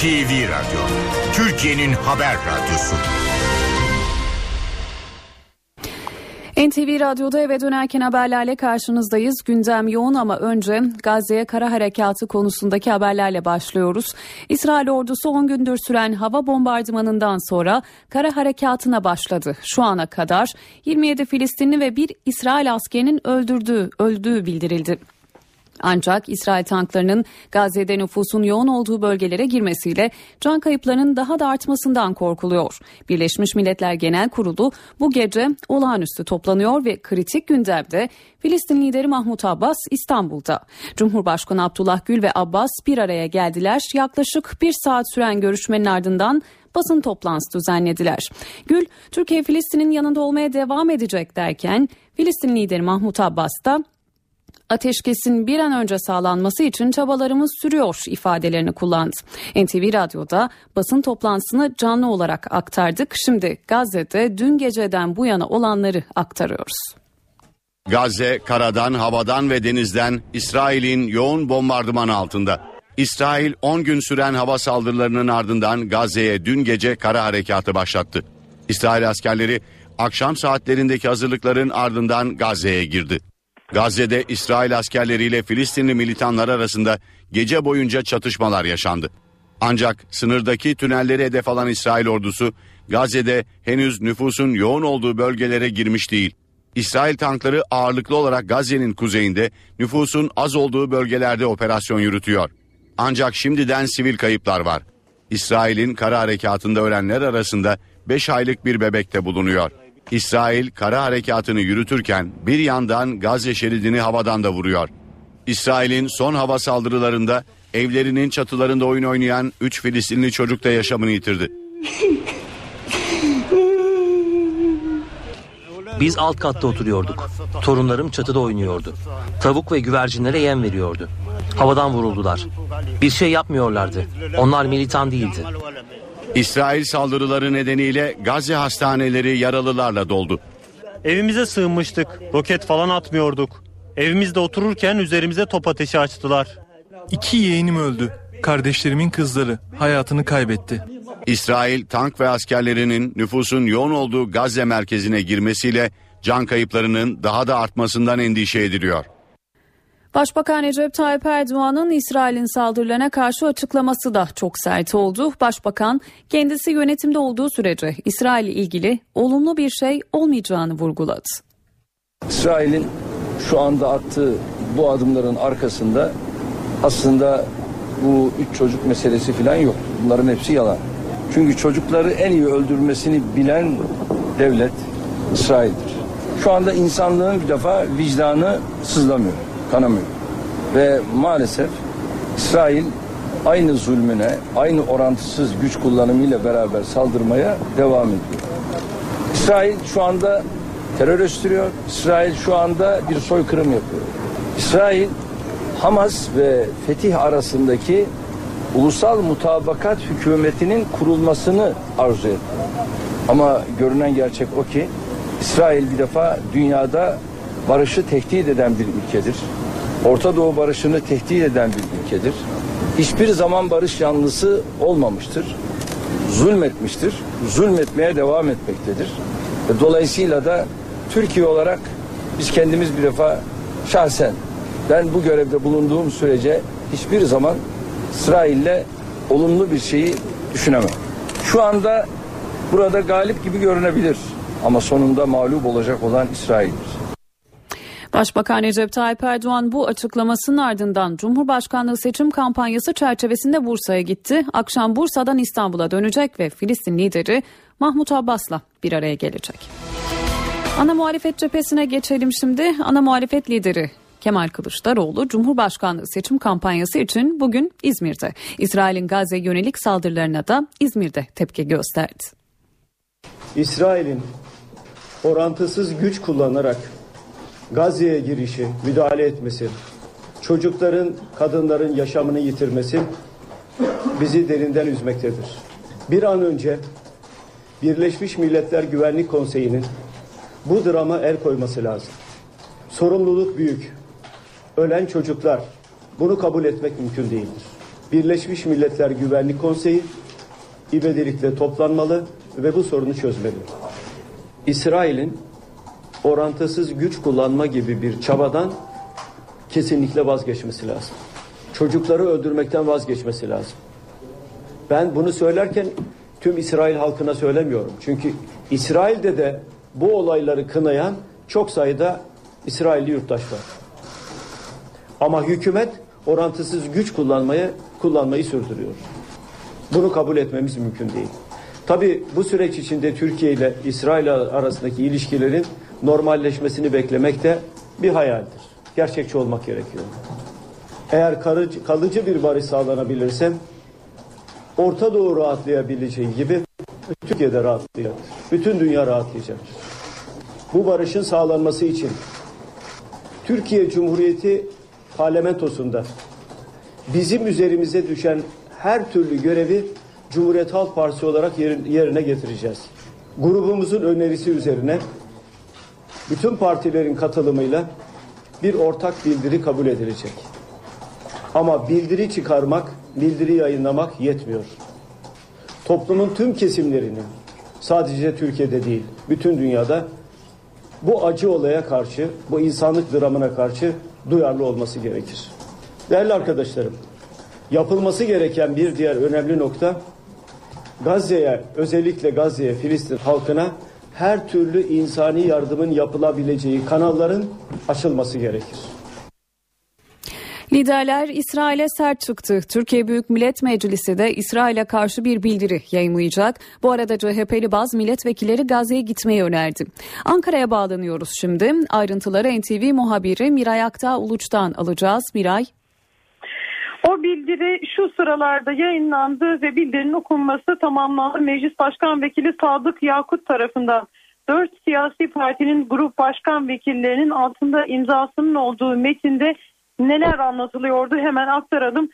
NTV Radyo, Türkiye'nin haber radyosu. NTV Radyo'da eve dönerken haberlerle karşınızdayız. Gündem yoğun ama önce Gazze'ye kara harekatı konusundaki haberlerle başlıyoruz. İsrail ordusu 10 gündür süren hava bombardımanından sonra kara harekatına başladı. Şu ana kadar 27 Filistinli ve bir İsrail askerinin öldürdüğü, öldüğü bildirildi. Ancak İsrail tanklarının Gazze'de nüfusun yoğun olduğu bölgelere girmesiyle can kayıplarının daha da artmasından korkuluyor. Birleşmiş Milletler Genel Kurulu bu gece olağanüstü toplanıyor ve kritik gündemde Filistin lideri Mahmut Abbas İstanbul'da. Cumhurbaşkanı Abdullah Gül ve Abbas bir araya geldiler. Yaklaşık bir saat süren görüşmenin ardından basın toplantısı düzenlediler. Gül, Türkiye Filistin'in yanında olmaya devam edecek derken Filistin lideri Mahmut Abbas da ateşkesin bir an önce sağlanması için çabalarımız sürüyor ifadelerini kullandı. NTV Radyo'da basın toplantısını canlı olarak aktardık. Şimdi Gazze'de dün geceden bu yana olanları aktarıyoruz. Gazze karadan, havadan ve denizden İsrail'in yoğun bombardımanı altında. İsrail 10 gün süren hava saldırılarının ardından Gazze'ye dün gece kara harekatı başlattı. İsrail askerleri akşam saatlerindeki hazırlıkların ardından Gazze'ye girdi. Gazze'de İsrail askerleriyle Filistinli militanlar arasında gece boyunca çatışmalar yaşandı. Ancak sınırdaki tünelleri hedef alan İsrail ordusu Gazze'de henüz nüfusun yoğun olduğu bölgelere girmiş değil. İsrail tankları ağırlıklı olarak Gazze'nin kuzeyinde nüfusun az olduğu bölgelerde operasyon yürütüyor. Ancak şimdiden sivil kayıplar var. İsrail'in kara harekatında ölenler arasında 5 aylık bir bebek de bulunuyor. İsrail kara harekatını yürütürken bir yandan Gazze şeridini havadan da vuruyor. İsrail'in son hava saldırılarında evlerinin çatılarında oyun oynayan 3 Filistinli çocuk da yaşamını yitirdi. Biz alt katta oturuyorduk. Torunlarım çatıda oynuyordu. Tavuk ve güvercinlere yem veriyordu. Havadan vuruldular. Bir şey yapmıyorlardı. Onlar militan değildi. İsrail saldırıları nedeniyle Gazze hastaneleri yaralılarla doldu. Evimize sığınmıştık. Roket falan atmıyorduk. Evimizde otururken üzerimize top ateşi açtılar. İki yeğenim öldü. Kardeşlerimin kızları hayatını kaybetti. İsrail tank ve askerlerinin nüfusun yoğun olduğu Gazze merkezine girmesiyle can kayıplarının daha da artmasından endişe ediliyor. Başbakan Recep Tayyip Erdoğan'ın İsrail'in saldırılarına karşı açıklaması da çok sert oldu. Başbakan kendisi yönetimde olduğu sürece İsrail ile ilgili olumlu bir şey olmayacağını vurguladı. İsrail'in şu anda attığı bu adımların arkasında aslında bu üç çocuk meselesi falan yok. Bunların hepsi yalan. Çünkü çocukları en iyi öldürmesini bilen devlet İsrail'dir. Şu anda insanlığın bir defa vicdanı sızlamıyor kanamıyor. Ve maalesef İsrail aynı zulmüne, aynı orantısız güç kullanımıyla beraber saldırmaya devam ediyor. İsrail şu anda terör östürüyor. İsrail şu anda bir soykırım yapıyor. İsrail Hamas ve Fetih arasındaki ulusal mutabakat hükümetinin kurulmasını arzu etti. Ama görünen gerçek o ki İsrail bir defa dünyada barışı tehdit eden bir ülkedir. Orta Doğu barışını tehdit eden bir ülkedir. Hiçbir zaman barış yanlısı olmamıştır. Zulmetmiştir. Zulmetmeye devam etmektedir. Dolayısıyla da Türkiye olarak biz kendimiz bir defa şahsen ben bu görevde bulunduğum sürece hiçbir zaman İsrail'le olumlu bir şeyi düşünemem. Şu anda burada galip gibi görünebilir ama sonunda mağlup olacak olan İsrail'dir. Başbakan Recep Tayyip Erdoğan bu açıklamasının ardından Cumhurbaşkanlığı seçim kampanyası çerçevesinde Bursa'ya gitti. Akşam Bursa'dan İstanbul'a dönecek ve Filistin lideri Mahmut Abbas'la bir araya gelecek. Ana muhalefet cephesine geçelim şimdi. Ana muhalefet lideri Kemal Kılıçdaroğlu Cumhurbaşkanlığı seçim kampanyası için bugün İzmir'de. İsrail'in Gazze yönelik saldırılarına da İzmir'de tepki gösterdi. İsrail'in orantısız güç kullanarak Gazze'ye girişi, müdahale etmesi, çocukların, kadınların yaşamını yitirmesi bizi derinden üzmektedir. Bir an önce Birleşmiş Milletler Güvenlik Konseyi'nin bu drama el koyması lazım. Sorumluluk büyük. Ölen çocuklar. Bunu kabul etmek mümkün değildir. Birleşmiş Milletler Güvenlik Konseyi ivedilikle toplanmalı ve bu sorunu çözmeli. İsrail'in orantısız güç kullanma gibi bir çabadan kesinlikle vazgeçmesi lazım. Çocukları öldürmekten vazgeçmesi lazım. Ben bunu söylerken tüm İsrail halkına söylemiyorum. Çünkü İsrail'de de bu olayları kınayan çok sayıda İsrailli yurttaş var. Ama hükümet orantısız güç kullanmayı kullanmayı sürdürüyor. Bunu kabul etmemiz mümkün değil. Tabi bu süreç içinde Türkiye ile İsrail arasındaki ilişkilerin normalleşmesini beklemek de bir hayaldir. Gerçekçi olmak gerekiyor. Eğer kalıcı, kalıcı bir barış sağlanabilirse Orta Doğu rahatlayabileceği gibi Türkiye'de rahatlayacaktır. Bütün dünya rahatlayacaktır. Bu barışın sağlanması için Türkiye Cumhuriyeti parlamentosunda bizim üzerimize düşen her türlü görevi Cumhuriyet Halk Partisi olarak yerine getireceğiz. Grubumuzun önerisi üzerine bütün partilerin katılımıyla bir ortak bildiri kabul edilecek. Ama bildiri çıkarmak, bildiri yayınlamak yetmiyor. Toplumun tüm kesimlerinin sadece Türkiye'de değil, bütün dünyada bu acı olaya karşı, bu insanlık dramına karşı duyarlı olması gerekir. Değerli arkadaşlarım, yapılması gereken bir diğer önemli nokta Gazze'ye, özellikle Gazze'ye, Filistin halkına her türlü insani yardımın yapılabileceği kanalların açılması gerekir. Liderler İsrail'e sert çıktı. Türkiye Büyük Millet Meclisi de İsrail'e karşı bir bildiri yayınlayacak. Bu arada CHP'li bazı milletvekilleri Gazze'ye gitmeyi önerdi. Ankara'ya bağlanıyoruz şimdi. Ayrıntıları NTV muhabiri Miray Aktağ Uluç'tan alacağız. Miray. O bildiri şu sıralarda yayınlandı ve bildirinin okunması tamamlandı. Meclis Başkan Vekili Sadık Yakut tarafından dört siyasi partinin grup başkan vekillerinin altında imzasının olduğu metinde neler anlatılıyordu hemen aktaralım.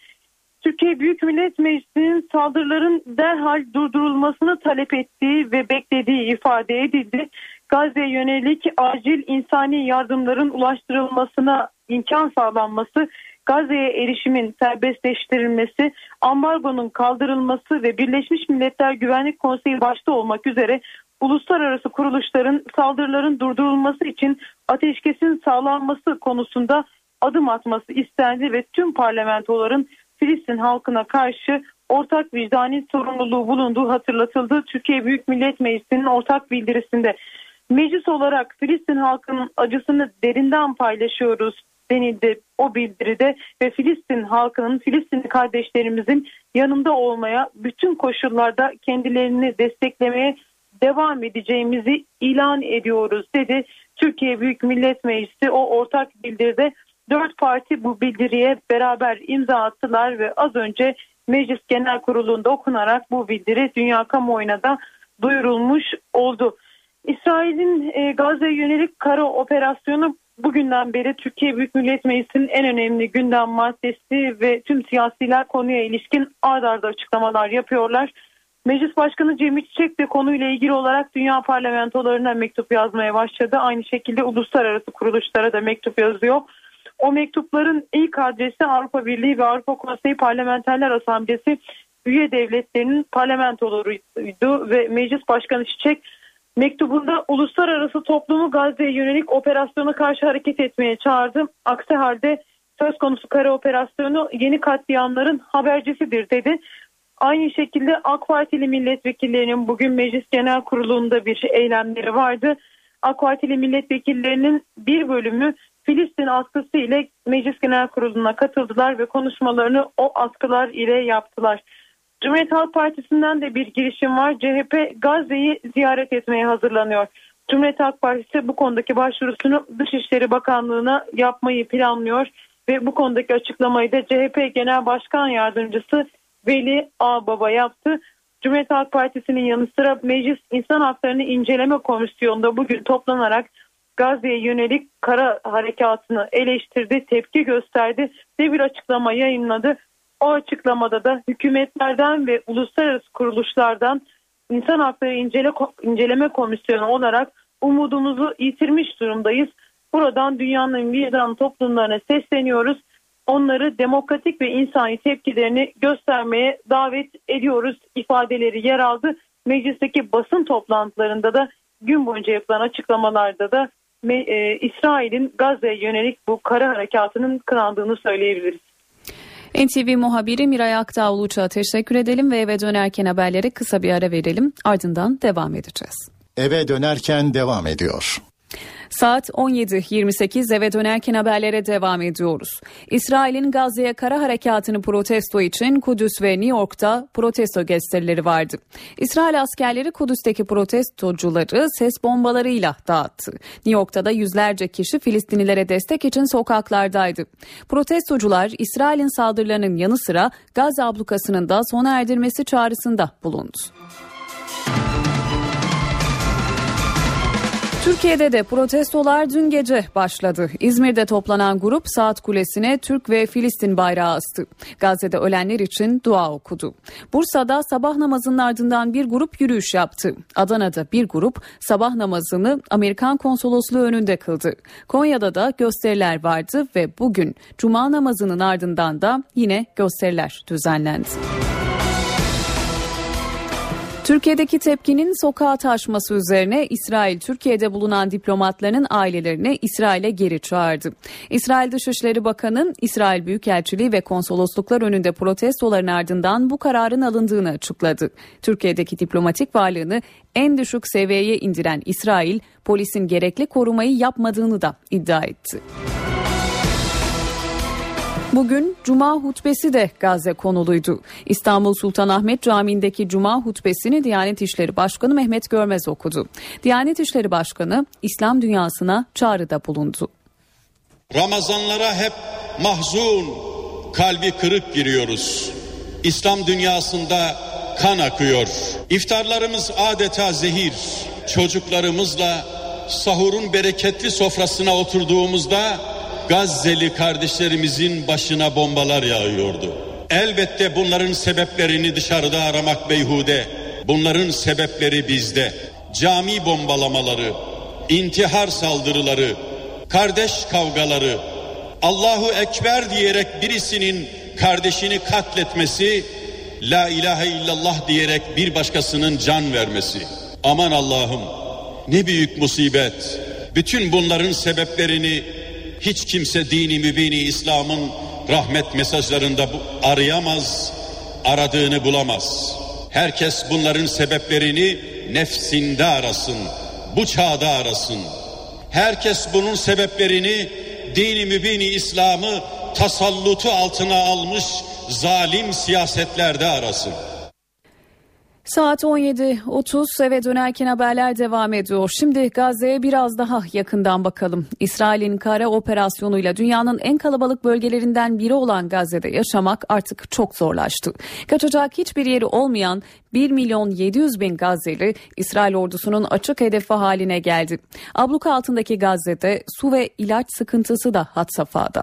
Türkiye Büyük Millet Meclisi'nin saldırıların derhal durdurulmasını talep ettiği ve beklediği ifade edildi. Gazze'ye yönelik acil insani yardımların ulaştırılmasına imkan sağlanması, Gazze'ye erişimin serbestleştirilmesi, ambargonun kaldırılması ve Birleşmiş Milletler Güvenlik Konseyi başta olmak üzere uluslararası kuruluşların saldırıların durdurulması için ateşkesin sağlanması konusunda adım atması istendi ve tüm parlamentoların Filistin halkına karşı ortak vicdani sorumluluğu bulunduğu hatırlatıldı. Türkiye Büyük Millet Meclisi'nin ortak bildirisinde meclis olarak Filistin halkının acısını derinden paylaşıyoruz denildi o bildiride ve Filistin halkının, Filistin kardeşlerimizin yanında olmaya, bütün koşullarda kendilerini desteklemeye devam edeceğimizi ilan ediyoruz dedi. Türkiye Büyük Millet Meclisi o ortak bildiride dört parti bu bildiriye beraber imza attılar ve az önce Meclis Genel Kurulu'nda okunarak bu bildiri dünya kamuoyuna da duyurulmuş oldu. İsrail'in e, Gazze'ye yönelik kara operasyonu bugünden beri Türkiye Büyük Millet Meclisi'nin en önemli gündem maddesi ve tüm siyasiler konuya ilişkin ard arda açıklamalar yapıyorlar. Meclis Başkanı Cemil Çiçek de konuyla ilgili olarak dünya parlamentolarına mektup yazmaya başladı. Aynı şekilde uluslararası kuruluşlara da mektup yazıyor. O mektupların ilk adresi Avrupa Birliği ve Avrupa Konseyi Parlamenterler Asamblesi üye devletlerinin parlamentolarıydı ve Meclis Başkanı Çiçek mektubunda uluslararası toplumu Gazze'ye yönelik operasyona karşı hareket etmeye çağırdı. Aksi halde söz konusu kara operasyonu yeni katliamların habercisidir dedi. Aynı şekilde AK Partili milletvekillerinin bugün Meclis Genel Kurulu'nda bir eylemleri vardı. AK Partili milletvekillerinin bir bölümü Filistin askısı ile Meclis Genel Kurulu'na katıldılar ve konuşmalarını o askılar ile yaptılar. Cumhuriyet Halk Partisi'nden de bir girişim var. CHP Gazze'yi ziyaret etmeye hazırlanıyor. Cumhuriyet Halk Partisi bu konudaki başvurusunu Dışişleri Bakanlığı'na yapmayı planlıyor ve bu konudaki açıklamayı da CHP Genel Başkan Yardımcısı Veli Ağbaba yaptı. Cumhuriyet Halk Partisi'nin yanı sıra Meclis İnsan Haklarını İnceleme Komisyonu'nda bugün toplanarak Gazze'ye yönelik kara harekatını eleştirdi, tepki gösterdi ve bir açıklama yayınladı. O açıklamada da hükümetlerden ve uluslararası kuruluşlardan İnsan Hakları İncele, İnceleme Komisyonu olarak umudumuzu yitirmiş durumdayız. Buradan dünyanın vicdan toplumlarına sesleniyoruz. onları demokratik ve insani tepkilerini göstermeye davet ediyoruz ifadeleri yer aldı. Meclisteki basın toplantılarında da gün boyunca yapılan açıklamalarda da e, İsrail'in Gazze'ye yönelik bu kara harekatının kınandığını söyleyebiliriz. NTV muhabiri Miray Aktağ Uluç'a teşekkür edelim ve eve dönerken haberlere kısa bir ara verelim. Ardından devam edeceğiz. Eve dönerken devam ediyor. Saat 17.28 eve dönerken haberlere devam ediyoruz. İsrail'in Gazze'ye kara harekatını protesto için Kudüs ve New York'ta protesto gösterileri vardı. İsrail askerleri Kudüs'teki protestocuları ses bombalarıyla dağıttı. New York'ta da yüzlerce kişi Filistinlilere destek için sokaklardaydı. Protestocular İsrail'in saldırılarının yanı sıra Gazze ablukasının da sona erdirmesi çağrısında bulundu. Türkiye'de de protestolar dün gece başladı. İzmir'de toplanan grup Saat Kulesi'ne Türk ve Filistin bayrağı astı. Gazze'de ölenler için dua okudu. Bursa'da sabah namazının ardından bir grup yürüyüş yaptı. Adana'da bir grup sabah namazını Amerikan konsolosluğu önünde kıldı. Konya'da da gösteriler vardı ve bugün cuma namazının ardından da yine gösteriler düzenlendi. Türkiye'deki tepkinin sokağa taşması üzerine İsrail Türkiye'de bulunan diplomatların ailelerini İsrail'e geri çağırdı. İsrail Dışişleri Bakanı İsrail Büyükelçiliği ve konsolosluklar önünde protestoların ardından bu kararın alındığını açıkladı. Türkiye'deki diplomatik varlığını en düşük seviyeye indiren İsrail polisin gerekli korumayı yapmadığını da iddia etti. Bugün Cuma hutbesi de Gazze konuluydu. İstanbul Sultanahmet Camii'ndeki Cuma hutbesini Diyanet İşleri Başkanı Mehmet Görmez okudu. Diyanet İşleri Başkanı İslam dünyasına çağrıda bulundu. Ramazanlara hep mahzun, kalbi kırık giriyoruz. İslam dünyasında kan akıyor. İftarlarımız adeta zehir. Çocuklarımızla sahurun bereketli sofrasına oturduğumuzda Gazze'li kardeşlerimizin başına bombalar yağıyordu. Elbette bunların sebeplerini dışarıda aramak beyhude. Bunların sebepleri bizde. Cami bombalamaları, intihar saldırıları, kardeş kavgaları, Allahu Ekber diyerek birisinin kardeşini katletmesi, La ilahe illallah diyerek bir başkasının can vermesi. Aman Allah'ım ne büyük musibet. Bütün bunların sebeplerini hiç kimse dini mübini İslam'ın rahmet mesajlarında arayamaz, aradığını bulamaz. Herkes bunların sebeplerini nefsinde arasın, bu çağda arasın. Herkes bunun sebeplerini dini mübini İslam'ı tasallutu altına almış zalim siyasetlerde arasın. Saat 17.30 eve dönerken haberler devam ediyor. Şimdi Gazze'ye biraz daha yakından bakalım. İsrail'in kara operasyonuyla dünyanın en kalabalık bölgelerinden biri olan Gazze'de yaşamak artık çok zorlaştı. Kaçacak hiçbir yeri olmayan 1 milyon 700 bin Gazze'li İsrail ordusunun açık hedefi haline geldi. Abluk altındaki Gazze'de su ve ilaç sıkıntısı da had safhada.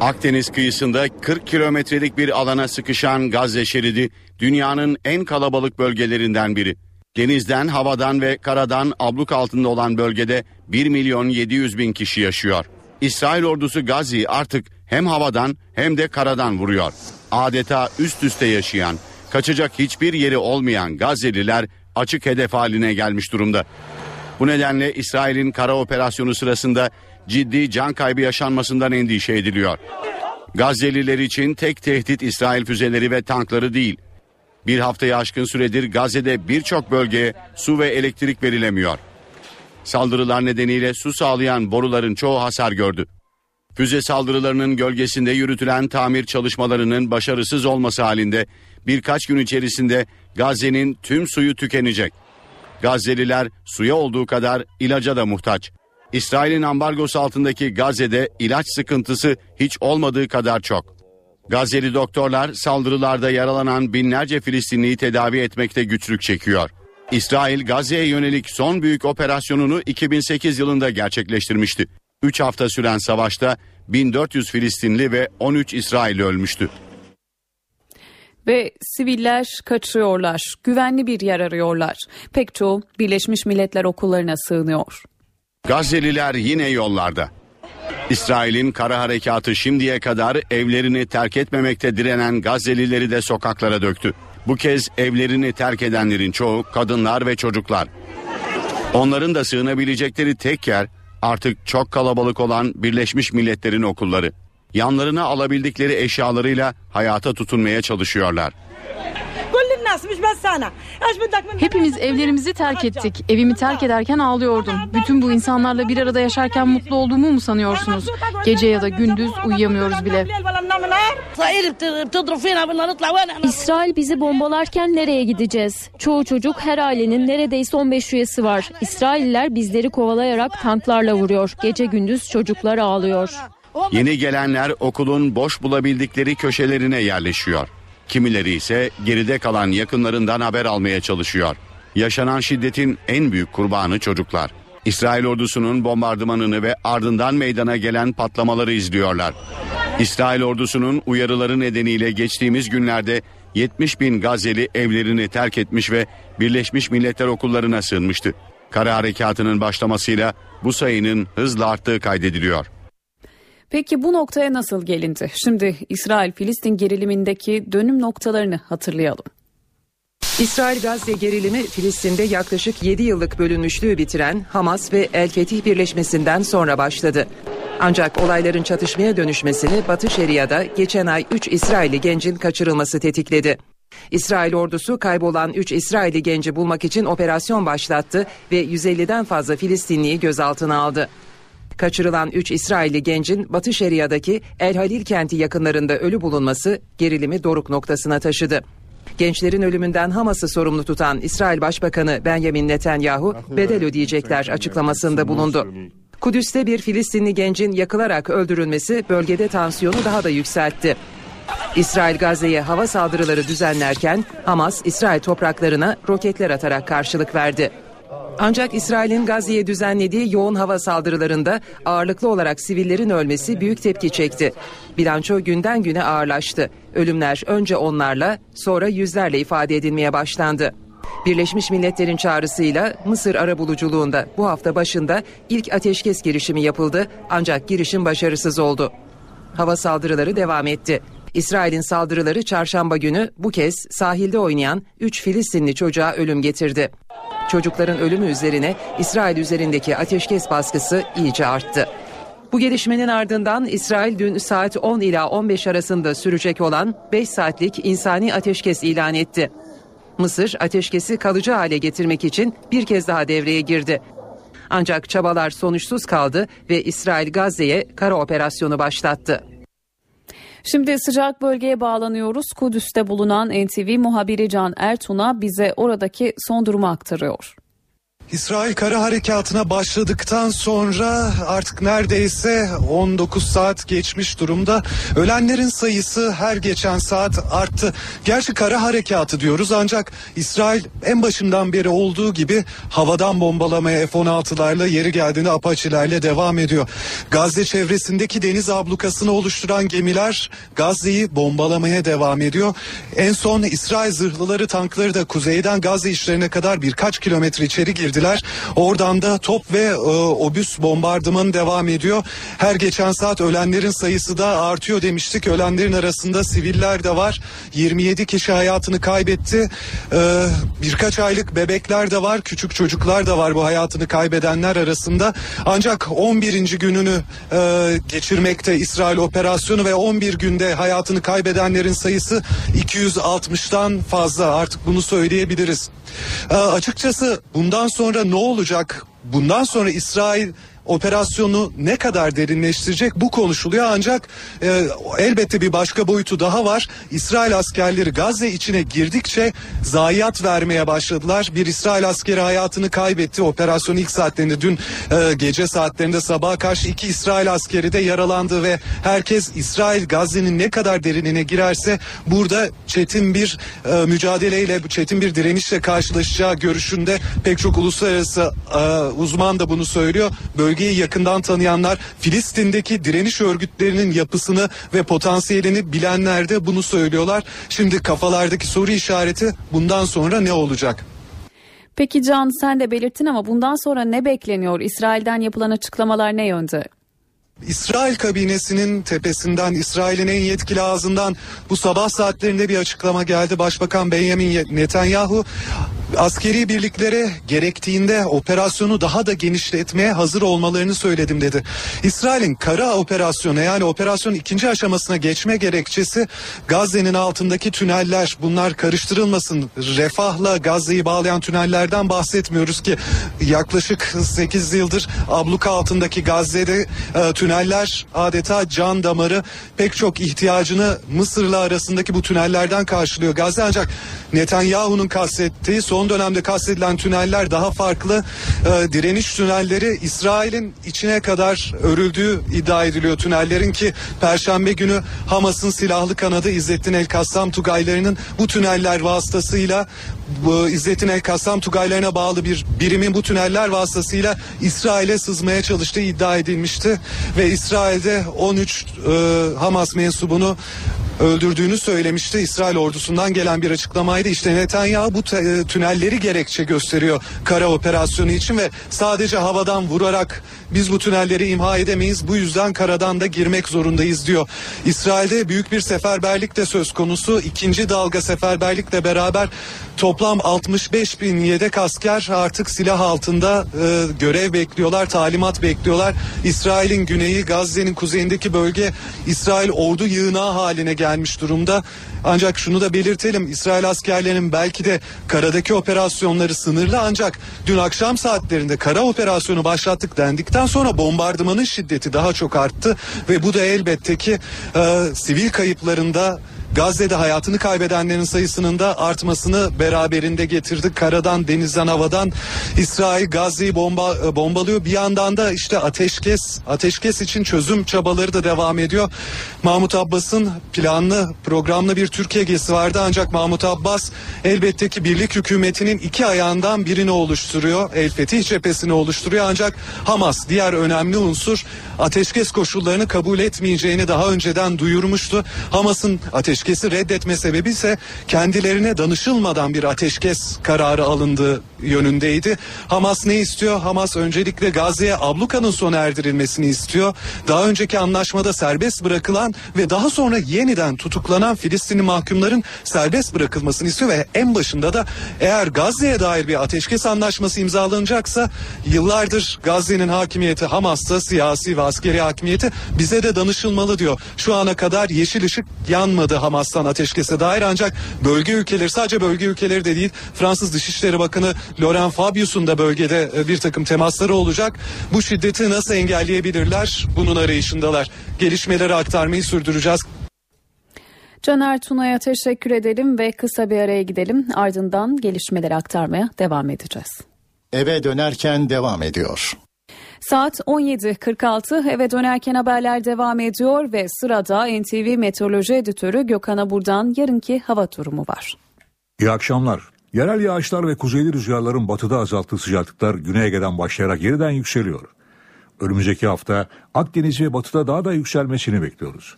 Akdeniz kıyısında 40 kilometrelik bir alana sıkışan Gazze şeridi dünyanın en kalabalık bölgelerinden biri. Denizden, havadan ve karadan abluk altında olan bölgede 1 milyon 700 bin kişi yaşıyor. İsrail ordusu Gazze'yi artık hem havadan hem de karadan vuruyor. Adeta üst üste yaşayan, kaçacak hiçbir yeri olmayan Gazze'liler açık hedef haline gelmiş durumda. Bu nedenle İsrail'in kara operasyonu sırasında ciddi can kaybı yaşanmasından endişe ediliyor. Gazze'liler için tek tehdit İsrail füzeleri ve tankları değil. Bir haftayı aşkın süredir Gazze'de birçok bölgeye su ve elektrik verilemiyor. Saldırılar nedeniyle su sağlayan boruların çoğu hasar gördü. Füze saldırılarının gölgesinde yürütülen tamir çalışmalarının başarısız olması halinde birkaç gün içerisinde Gazze'nin tüm suyu tükenecek. Gazze'liler suya olduğu kadar ilaca da muhtaç. İsrail'in ambargosu altındaki Gazze'de ilaç sıkıntısı hiç olmadığı kadar çok. Gazze'li doktorlar saldırılarda yaralanan binlerce Filistinliyi tedavi etmekte güçlük çekiyor. İsrail Gazze'ye yönelik son büyük operasyonunu 2008 yılında gerçekleştirmişti. 3 hafta süren savaşta 1400 Filistinli ve 13 İsrailli ölmüştü. Ve siviller kaçıyorlar, güvenli bir yer arıyorlar. Pek çoğu Birleşmiş Milletler okullarına sığınıyor. Gazze'liler yine yollarda. İsrail'in kara harekatı şimdiye kadar evlerini terk etmemekte direnen Gazze'lileri de sokaklara döktü. Bu kez evlerini terk edenlerin çoğu kadınlar ve çocuklar. Onların da sığınabilecekleri tek yer artık çok kalabalık olan Birleşmiş Milletler'in okulları. Yanlarına alabildikleri eşyalarıyla hayata tutunmaya çalışıyorlar. Hepimiz evlerimizi terk ettik. Evimi terk ederken ağlıyordum. Bütün bu insanlarla bir arada yaşarken mutlu olduğumu mu sanıyorsunuz? Gece ya da gündüz uyuyamıyoruz bile. İsrail bizi bombalarken nereye gideceğiz? Çoğu çocuk her ailenin neredeyse 15 üyesi var. İsrailler bizleri kovalayarak tanklarla vuruyor. Gece gündüz çocuklar ağlıyor. Yeni gelenler okulun boş bulabildikleri köşelerine yerleşiyor. Kimileri ise geride kalan yakınlarından haber almaya çalışıyor. Yaşanan şiddetin en büyük kurbanı çocuklar. İsrail ordusunun bombardımanını ve ardından meydana gelen patlamaları izliyorlar. İsrail ordusunun uyarıları nedeniyle geçtiğimiz günlerde 70 bin Gazeli evlerini terk etmiş ve Birleşmiş Milletler okullarına sığınmıştı. Kara harekatının başlamasıyla bu sayının hızla arttığı kaydediliyor. Peki bu noktaya nasıl gelindi? Şimdi İsrail-Filistin gerilimindeki dönüm noktalarını hatırlayalım. İsrail-Gazze gerilimi Filistin'de yaklaşık 7 yıllık bölünmüşlüğü bitiren Hamas ve El Fetih birleşmesinden sonra başladı. Ancak olayların çatışmaya dönüşmesini Batı Şeria'da geçen ay 3 İsrailli gencin kaçırılması tetikledi. İsrail ordusu kaybolan 3 İsrailli genci bulmak için operasyon başlattı ve 150'den fazla Filistinliyi gözaltına aldı. Kaçırılan 3 İsrailli gencin Batı Şeria'daki El Halil kenti yakınlarında ölü bulunması gerilimi doruk noktasına taşıdı. Gençlerin ölümünden Hamas'ı sorumlu tutan İsrail Başbakanı Benjamin Netanyahu bedel ödeyecekler açıklamasında bulundu. Kudüs'te bir Filistinli gencin yakılarak öldürülmesi bölgede tansiyonu daha da yükseltti. İsrail Gazze'ye hava saldırıları düzenlerken Hamas İsrail topraklarına roketler atarak karşılık verdi. Ancak İsrail'in Gazze'ye düzenlediği yoğun hava saldırılarında ağırlıklı olarak sivillerin ölmesi büyük tepki çekti. Bilanço günden güne ağırlaştı. Ölümler önce onlarla sonra yüzlerle ifade edilmeye başlandı. Birleşmiş Milletler'in çağrısıyla Mısır arabuluculuğunda bu hafta başında ilk ateşkes girişimi yapıldı ancak girişim başarısız oldu. Hava saldırıları devam etti. İsrail'in saldırıları çarşamba günü bu kez sahilde oynayan 3 Filistinli çocuğa ölüm getirdi. Çocukların ölümü üzerine İsrail üzerindeki ateşkes baskısı iyice arttı. Bu gelişmenin ardından İsrail dün saat 10 ila 15 arasında sürecek olan 5 saatlik insani ateşkes ilan etti. Mısır ateşkesi kalıcı hale getirmek için bir kez daha devreye girdi. Ancak çabalar sonuçsuz kaldı ve İsrail Gazze'ye kara operasyonu başlattı. Şimdi sıcak bölgeye bağlanıyoruz. Kudüs'te bulunan NTV muhabiri Can Ertun'a bize oradaki son durumu aktarıyor. İsrail kara harekatına başladıktan sonra artık neredeyse 19 saat geçmiş durumda. Ölenlerin sayısı her geçen saat arttı. Gerçi kara harekatı diyoruz ancak İsrail en başından beri olduğu gibi havadan bombalamaya F-16'larla yeri geldiğinde apaçilerle devam ediyor. Gazze çevresindeki deniz ablukasını oluşturan gemiler Gazze'yi bombalamaya devam ediyor. En son İsrail zırhlıları tankları da kuzeyden Gazze işlerine kadar birkaç kilometre içeri girdiler ettiler. Oradan da top ve e, obüs bombardımanı devam ediyor. Her geçen saat ölenlerin sayısı da artıyor demiştik. Ölenlerin arasında siviller de var. 27 kişi hayatını kaybetti. E, birkaç aylık bebekler de var. Küçük çocuklar da var bu hayatını kaybedenler arasında. Ancak 11. gününü e, geçirmekte İsrail operasyonu ve 11 günde hayatını kaybedenlerin sayısı 260'tan fazla artık bunu söyleyebiliriz. E, açıkçası bundan sonra ne olacak? Bundan sonra İsrail operasyonu ne kadar derinleştirecek bu konuşuluyor ancak e, elbette bir başka boyutu daha var. İsrail askerleri Gazze içine girdikçe zayiat vermeye başladılar. Bir İsrail askeri hayatını kaybetti. Operasyon ilk saatlerinde dün e, gece saatlerinde sabaha karşı iki İsrail askeri de yaralandı ve herkes İsrail Gazze'nin ne kadar derinine girerse burada çetin bir e, mücadeleyle çetin bir direnişle karşılaşacağı görüşünde pek çok uluslararası e, uzman da bunu söylüyor. Böyle bölgeyi yakından tanıyanlar Filistin'deki direniş örgütlerinin yapısını ve potansiyelini bilenler de bunu söylüyorlar. Şimdi kafalardaki soru işareti bundan sonra ne olacak? Peki Can sen de belirttin ama bundan sonra ne bekleniyor? İsrail'den yapılan açıklamalar ne yönde? İsrail kabinesinin tepesinden, İsrail'in en yetkili ağzından bu sabah saatlerinde bir açıklama geldi. Başbakan Benjamin Netanyahu askeri birliklere gerektiğinde operasyonu daha da genişletmeye hazır olmalarını söyledim dedi. İsrail'in kara operasyonu yani operasyonun ikinci aşamasına geçme gerekçesi Gazze'nin altındaki tüneller bunlar karıştırılmasın. Refahla Gazze'yi bağlayan tünellerden bahsetmiyoruz ki yaklaşık 8 yıldır abluka altındaki Gazze'de e, tüneller adeta can damarı pek çok ihtiyacını Mısır'la arasındaki bu tünellerden karşılıyor Gazze ancak Netanyahu'nun kastettiği son dönemde kastedilen tüneller daha farklı. E, direniş tünelleri İsrail'in içine kadar örüldüğü iddia ediliyor tünellerin ki Perşembe günü Hamas'ın silahlı kanadı İzzettin El Kassam Tugaylarının bu tüneller vasıtasıyla bu İzzettin El Kassam Tugaylarına bağlı bir birimin bu tüneller vasıtasıyla İsrail'e sızmaya çalıştığı iddia edilmişti ve İsrail'de 13 e, Hamas mensubunu öldürdüğünü söylemişti. İsrail ordusundan gelen bir açıklamaydı. İşte Netanyahu bu e, tünelleri gerekçe gösteriyor kara operasyonu için ve sadece havadan vurarak biz bu tünelleri imha edemeyiz. Bu yüzden karadan da girmek zorundayız diyor. İsrail'de büyük bir seferberlik de söz konusu. İkinci dalga seferberlikle beraber toplam 65 bin yedek asker artık silah altında e, görev bekliyorlar, talimat bekliyorlar. İsrail'in güneyi, Gazze'nin kuzeyindeki bölge İsrail ordu yığınağı haline gelmiş durumda. Ancak şunu da belirtelim İsrail askerlerinin belki de karadaki operasyonları sınırlı ancak dün akşam saatlerinde kara operasyonu başlattık dendikten sonra bombardımanın şiddeti daha çok arttı ve bu da elbette ki e, sivil kayıplarında Gazze'de hayatını kaybedenlerin sayısının da artmasını beraberinde getirdi. Karadan, denizden, havadan İsrail Gazze'yi bomba, e, bombalıyor. Bir yandan da işte ateşkes, ateşkes için çözüm çabaları da devam ediyor. Mahmut Abbas'ın planlı, programlı bir Türkiye gezisi vardı ancak Mahmut Abbas elbette ki birlik hükümetinin iki ayağından birini oluşturuyor. El Fetih cephesini oluşturuyor ancak Hamas diğer önemli unsur ateşkes koşullarını kabul etmeyeceğini daha önceden duyurmuştu. Hamas'ın ateş ateşkesi reddetme sebebi ise kendilerine danışılmadan bir ateşkes kararı alındığı yönündeydi. Hamas ne istiyor? Hamas öncelikle Gazze'ye ablukanın sona erdirilmesini istiyor. Daha önceki anlaşmada serbest bırakılan ve daha sonra yeniden tutuklanan Filistinli mahkumların serbest bırakılmasını istiyor ve en başında da eğer Gazze'ye dair bir ateşkes anlaşması imzalanacaksa yıllardır Gazze'nin hakimiyeti Hamas'ta siyasi ve askeri hakimiyeti bize de danışılmalı diyor. Şu ana kadar yeşil ışık yanmadı Hamas Hamas'tan ateşkese dair ancak bölge ülkeleri sadece bölge ülkeleri de değil Fransız Dışişleri Bakanı Laurent Fabius'un da bölgede e, bir takım temasları olacak. Bu şiddeti nasıl engelleyebilirler? Bunun arayışındalar. Gelişmeleri aktarmayı sürdüreceğiz. Caner Tuna'ya teşekkür edelim ve kısa bir araya gidelim. Ardından gelişmeleri aktarmaya devam edeceğiz. Eve dönerken devam ediyor. Saat 17.46 eve dönerken haberler devam ediyor ve sırada NTV Meteoroloji Editörü Gökhan Abur'dan yarınki hava durumu var. İyi akşamlar. Yerel yağışlar ve kuzeyli rüzgarların batıda azalttığı sıcaklıklar Güney Ege'den başlayarak yeniden yükseliyor. Önümüzdeki hafta Akdeniz ve batıda daha da yükselmesini bekliyoruz.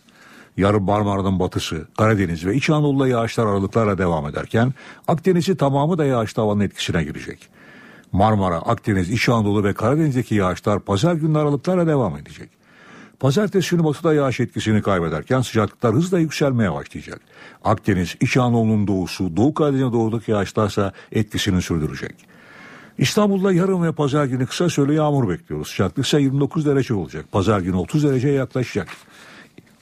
Yarın Marmara'nın batısı, Karadeniz ve İç Anadolu'da yağışlar aralıklarla devam ederken Akdeniz'i tamamı da yağışlı havanın etkisine girecek. Marmara, Akdeniz, İç Anadolu ve Karadeniz'deki yağışlar pazar günü aralıklarla devam edecek. Pazartesi günü batıda yağış etkisini kaybederken sıcaklıklar hızla yükselmeye başlayacak. Akdeniz, İç Anadolu'nun doğusu, Doğu Karadeniz'e doğudaki yağışlarsa etkisini sürdürecek. İstanbul'da yarın ve pazar günü kısa süreli yağmur bekliyoruz. Sıcaklık ise 29 derece olacak. Pazar günü 30 dereceye yaklaşacak.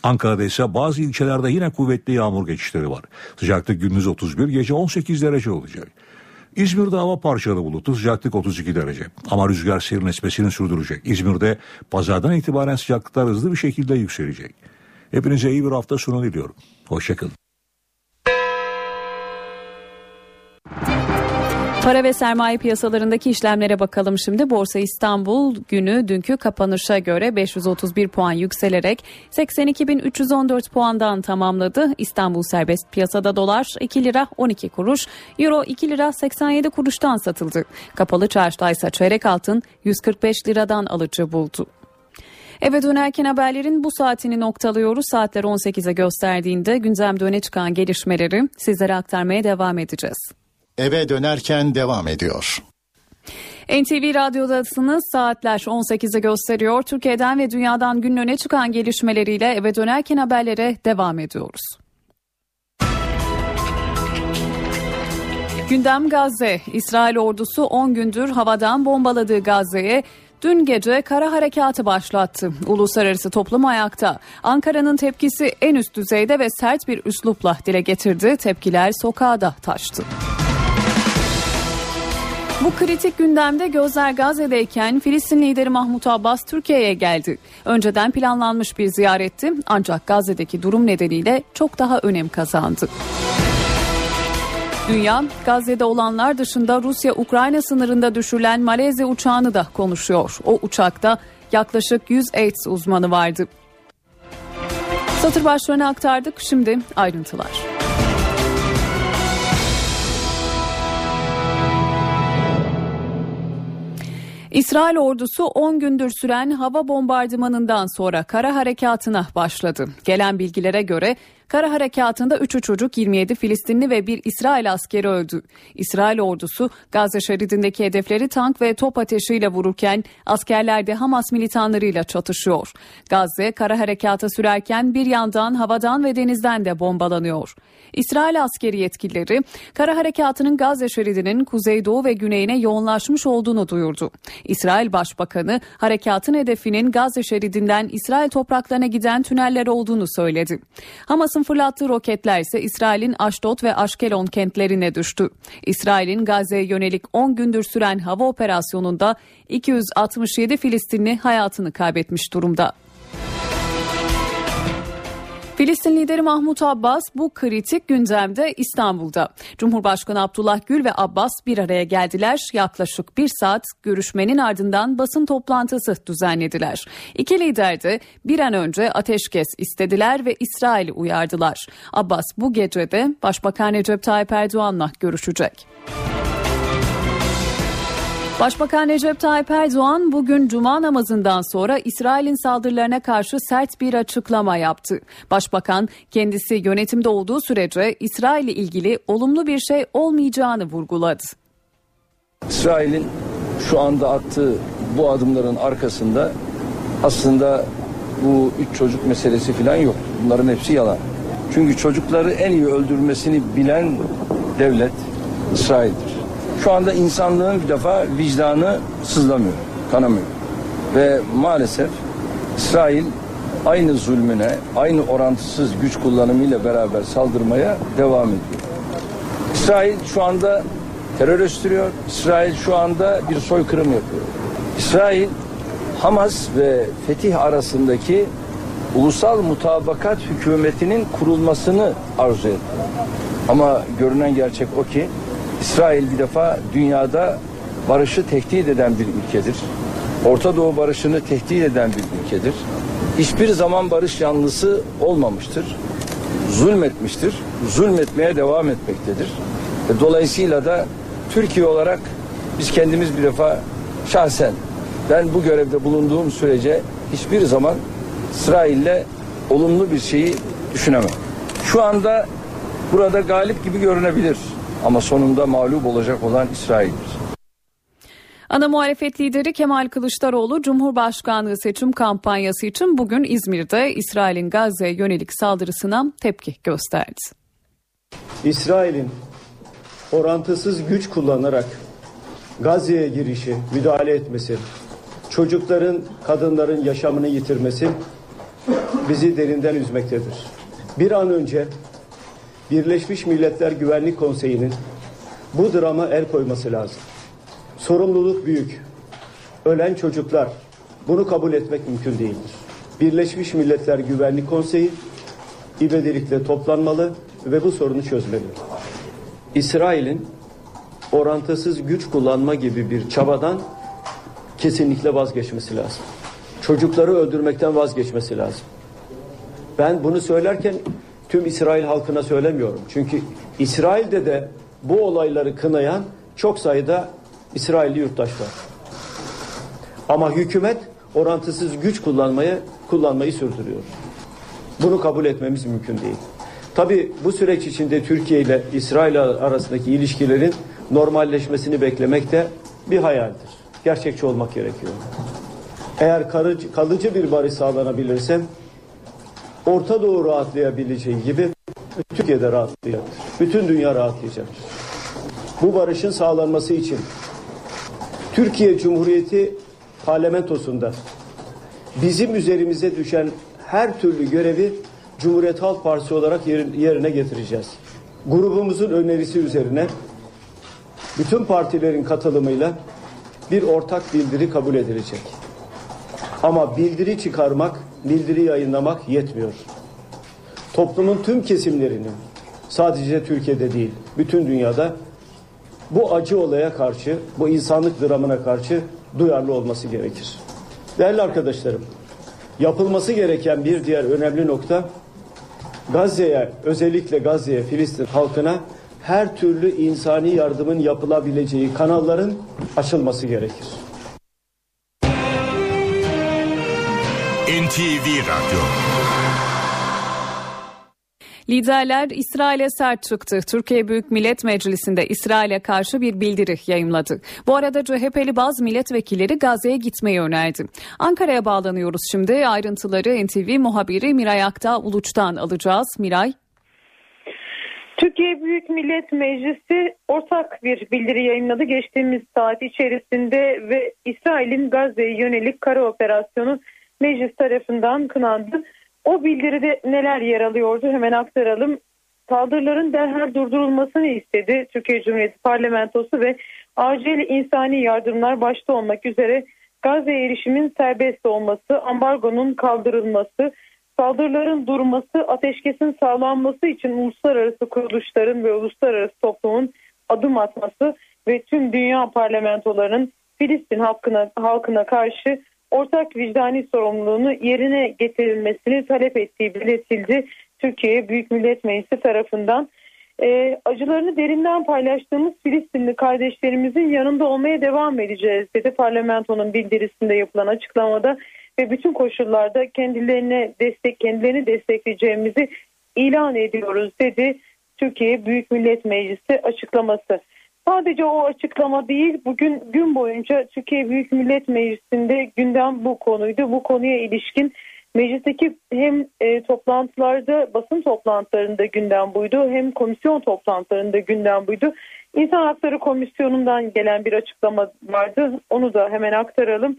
Ankara'da ise bazı ilçelerde yine kuvvetli yağmur geçişleri var. Sıcaklık gündüz 31, gece 18 derece olacak. İzmir'de hava parçalı bulutlu sıcaklık 32 derece. Ama rüzgar serin esmesini sürdürecek. İzmir'de pazardan itibaren sıcaklıklar hızlı bir şekilde yükselecek. Hepinize iyi bir hafta sonu diliyorum. Hoşçakalın. Para ve sermaye piyasalarındaki işlemlere bakalım şimdi. Borsa İstanbul günü dünkü kapanışa göre 531 puan yükselerek 82.314 puandan tamamladı. İstanbul serbest piyasada dolar 2 lira 12 kuruş, euro 2 lira 87 kuruştan satıldı. Kapalı çarşıda ise çeyrek altın 145 liradan alıcı buldu. Eve dönerken haberlerin bu saatini noktalıyoruz. Saatler 18'e gösterdiğinde gündemde öne çıkan gelişmeleri sizlere aktarmaya devam edeceğiz eve dönerken devam ediyor. NTV Radyo'dasınız. Saatler 18'i gösteriyor. Türkiye'den ve dünyadan günün öne çıkan gelişmeleriyle eve dönerken haberlere devam ediyoruz. Gündem Gazze. İsrail ordusu 10 gündür havadan bombaladığı Gazze'ye dün gece kara harekatı başlattı. Uluslararası toplum ayakta. Ankara'nın tepkisi en üst düzeyde ve sert bir üslupla dile getirdi. Tepkiler sokağa da taştı. Bu kritik gündemde gözler Gazze'deyken Filistin lideri Mahmut Abbas Türkiye'ye geldi. Önceden planlanmış bir ziyaretti ancak Gazze'deki durum nedeniyle çok daha önem kazandı. Dünya, Gazze'de olanlar dışında Rusya-Ukrayna sınırında düşürülen Malezya uçağını da konuşuyor. O uçakta yaklaşık 100 AIDS uzmanı vardı. Satır başlarını aktardık, şimdi ayrıntılar. İsrail ordusu 10 gündür süren hava bombardımanından sonra kara harekatına başladı. Gelen bilgilere göre kara harekatında 3'ü çocuk 27 Filistinli ve bir İsrail askeri öldü. İsrail ordusu Gazze şeridindeki hedefleri tank ve top ateşiyle vururken askerler de Hamas militanlarıyla çatışıyor. Gazze kara harekata sürerken bir yandan havadan ve denizden de bombalanıyor. İsrail askeri yetkilileri kara harekatının Gazze şeridinin kuzeydoğu ve güneyine yoğunlaşmış olduğunu duyurdu. İsrail Başbakanı harekatın hedefinin Gazze şeridinden İsrail topraklarına giden tüneller olduğunu söyledi. Hamas'ın fırlattığı roketler ise İsrail'in Aşdod ve Aşkelon kentlerine düştü. İsrail'in Gazze'ye yönelik 10 gündür süren hava operasyonunda 267 Filistinli hayatını kaybetmiş durumda. Filistin lideri Mahmut Abbas bu kritik gündemde İstanbul'da. Cumhurbaşkanı Abdullah Gül ve Abbas bir araya geldiler. Yaklaşık bir saat görüşmenin ardından basın toplantısı düzenlediler. İki lider de bir an önce ateşkes istediler ve İsrail'i uyardılar. Abbas bu gece de Başbakan Recep Tayyip Erdoğan'la görüşecek. Başbakan Recep Tayyip Erdoğan bugün cuma namazından sonra İsrail'in saldırılarına karşı sert bir açıklama yaptı. Başbakan kendisi yönetimde olduğu sürece İsrail ile ilgili olumlu bir şey olmayacağını vurguladı. İsrail'in şu anda attığı bu adımların arkasında aslında bu üç çocuk meselesi falan yok. Bunların hepsi yalan. Çünkü çocukları en iyi öldürmesini bilen devlet İsrail'dir. Şu anda insanlığın bir defa vicdanı sızlamıyor, kanamıyor. Ve maalesef İsrail aynı zulmüne, aynı orantısız güç kullanımıyla beraber saldırmaya devam ediyor. İsrail şu anda terör östürüyor. İsrail şu anda bir soykırım yapıyor. İsrail Hamas ve Fetih arasındaki ulusal mutabakat hükümetinin kurulmasını arzu etti. Ama görünen gerçek o ki İsrail bir defa dünyada barışı tehdit eden bir ülkedir. Orta Doğu barışını tehdit eden bir ülkedir. Hiçbir zaman barış yanlısı olmamıştır. Zulmetmiştir. Zulmetmeye devam etmektedir. Ve dolayısıyla da Türkiye olarak biz kendimiz bir defa şahsen ben bu görevde bulunduğum sürece hiçbir zaman İsrail'le olumlu bir şeyi düşünemem. Şu anda burada galip gibi görünebilir ama sonunda mağlup olacak olan İsrail'dir. Ana muhalefet lideri Kemal Kılıçdaroğlu Cumhurbaşkanlığı seçim kampanyası için bugün İzmir'de İsrail'in Gazze'ye yönelik saldırısına tepki gösterdi. İsrail'in orantısız güç kullanarak Gazze'ye girişi, müdahale etmesi, çocukların, kadınların yaşamını yitirmesi bizi derinden üzmektedir. Bir an önce Birleşmiş Milletler Güvenlik Konseyi'nin bu drama el koyması lazım. Sorumluluk büyük. Ölen çocuklar. Bunu kabul etmek mümkün değildir. Birleşmiş Milletler Güvenlik Konseyi ivedilikle toplanmalı ve bu sorunu çözmeli. İsrail'in orantısız güç kullanma gibi bir çabadan kesinlikle vazgeçmesi lazım. Çocukları öldürmekten vazgeçmesi lazım. Ben bunu söylerken tüm İsrail halkına söylemiyorum. Çünkü İsrail'de de bu olayları kınayan çok sayıda İsrailli yurttaş var. Ama hükümet orantısız güç kullanmayı kullanmayı sürdürüyor. Bunu kabul etmemiz mümkün değil. Tabi bu süreç içinde Türkiye ile İsrail arasındaki ilişkilerin normalleşmesini beklemek de bir hayaldir. Gerçekçi olmak gerekiyor. Eğer kalıcı, bir barış sağlanabilirse Orta Doğu rahatlayabileceği gibi Türkiye'de rahatlayacaktır. Bütün dünya rahatlayacaktır. Bu barışın sağlanması için Türkiye Cumhuriyeti parlamentosunda bizim üzerimize düşen her türlü görevi Cumhuriyet Halk Partisi olarak yerine getireceğiz. Grubumuzun önerisi üzerine bütün partilerin katılımıyla bir ortak bildiri kabul edilecek. Ama bildiri çıkarmak, bildiri yayınlamak yetmiyor. Toplumun tüm kesimlerinin sadece Türkiye'de değil, bütün dünyada bu acı olaya karşı, bu insanlık dramına karşı duyarlı olması gerekir. Değerli arkadaşlarım, yapılması gereken bir diğer önemli nokta Gazze'ye, özellikle Gazze'ye, Filistin halkına her türlü insani yardımın yapılabileceği kanalların açılması gerekir. NTV Radyo Liderler İsrail'e sert çıktı. Türkiye Büyük Millet Meclisi'nde İsrail'e karşı bir bildiri yayımladı. Bu arada CHP'li bazı milletvekilleri Gazze'ye gitmeyi önerdi. Ankara'ya bağlanıyoruz şimdi. Ayrıntıları NTV muhabiri Miray Aktağ Uluç'tan alacağız. Miray. Türkiye Büyük Millet Meclisi ortak bir bildiri yayınladı geçtiğimiz saat içerisinde ve İsrail'in Gazze'ye yönelik kara operasyonu meclis tarafından kınandı. O bildiride neler yer alıyordu hemen aktaralım. Saldırıların derhal durdurulmasını istedi Türkiye Cumhuriyeti Parlamentosu ve acil insani yardımlar başta olmak üzere Gazze erişimin serbest olması, ambargonun kaldırılması, saldırıların durması, ateşkesin sağlanması için uluslararası kuruluşların ve uluslararası toplumun adım atması ve tüm dünya parlamentolarının Filistin halkına, halkına karşı ortak vicdani sorumluluğunu yerine getirilmesini talep ettiği belirtildi. Türkiye Büyük Millet Meclisi tarafından e, acılarını derinden paylaştığımız Filistinli kardeşlerimizin yanında olmaya devam edeceğiz dedi parlamentonun bildirisinde yapılan açıklamada ve bütün koşullarda kendilerine destek kendilerini destekleyeceğimizi ilan ediyoruz dedi Türkiye Büyük Millet Meclisi açıklaması. Sadece o açıklama değil bugün gün boyunca Türkiye Büyük Millet Meclisi'nde gündem bu konuydu. Bu konuya ilişkin meclisteki hem e, toplantılarda basın toplantılarında gündem buydu hem komisyon toplantılarında gündem buydu. İnsan Hakları Komisyonu'ndan gelen bir açıklama vardı. Onu da hemen aktaralım.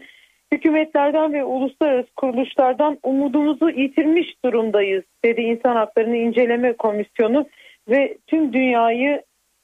Hükümetlerden ve uluslararası kuruluşlardan umudumuzu yitirmiş durumdayız dedi İnsan Haklarını İnceleme Komisyonu ve tüm dünyayı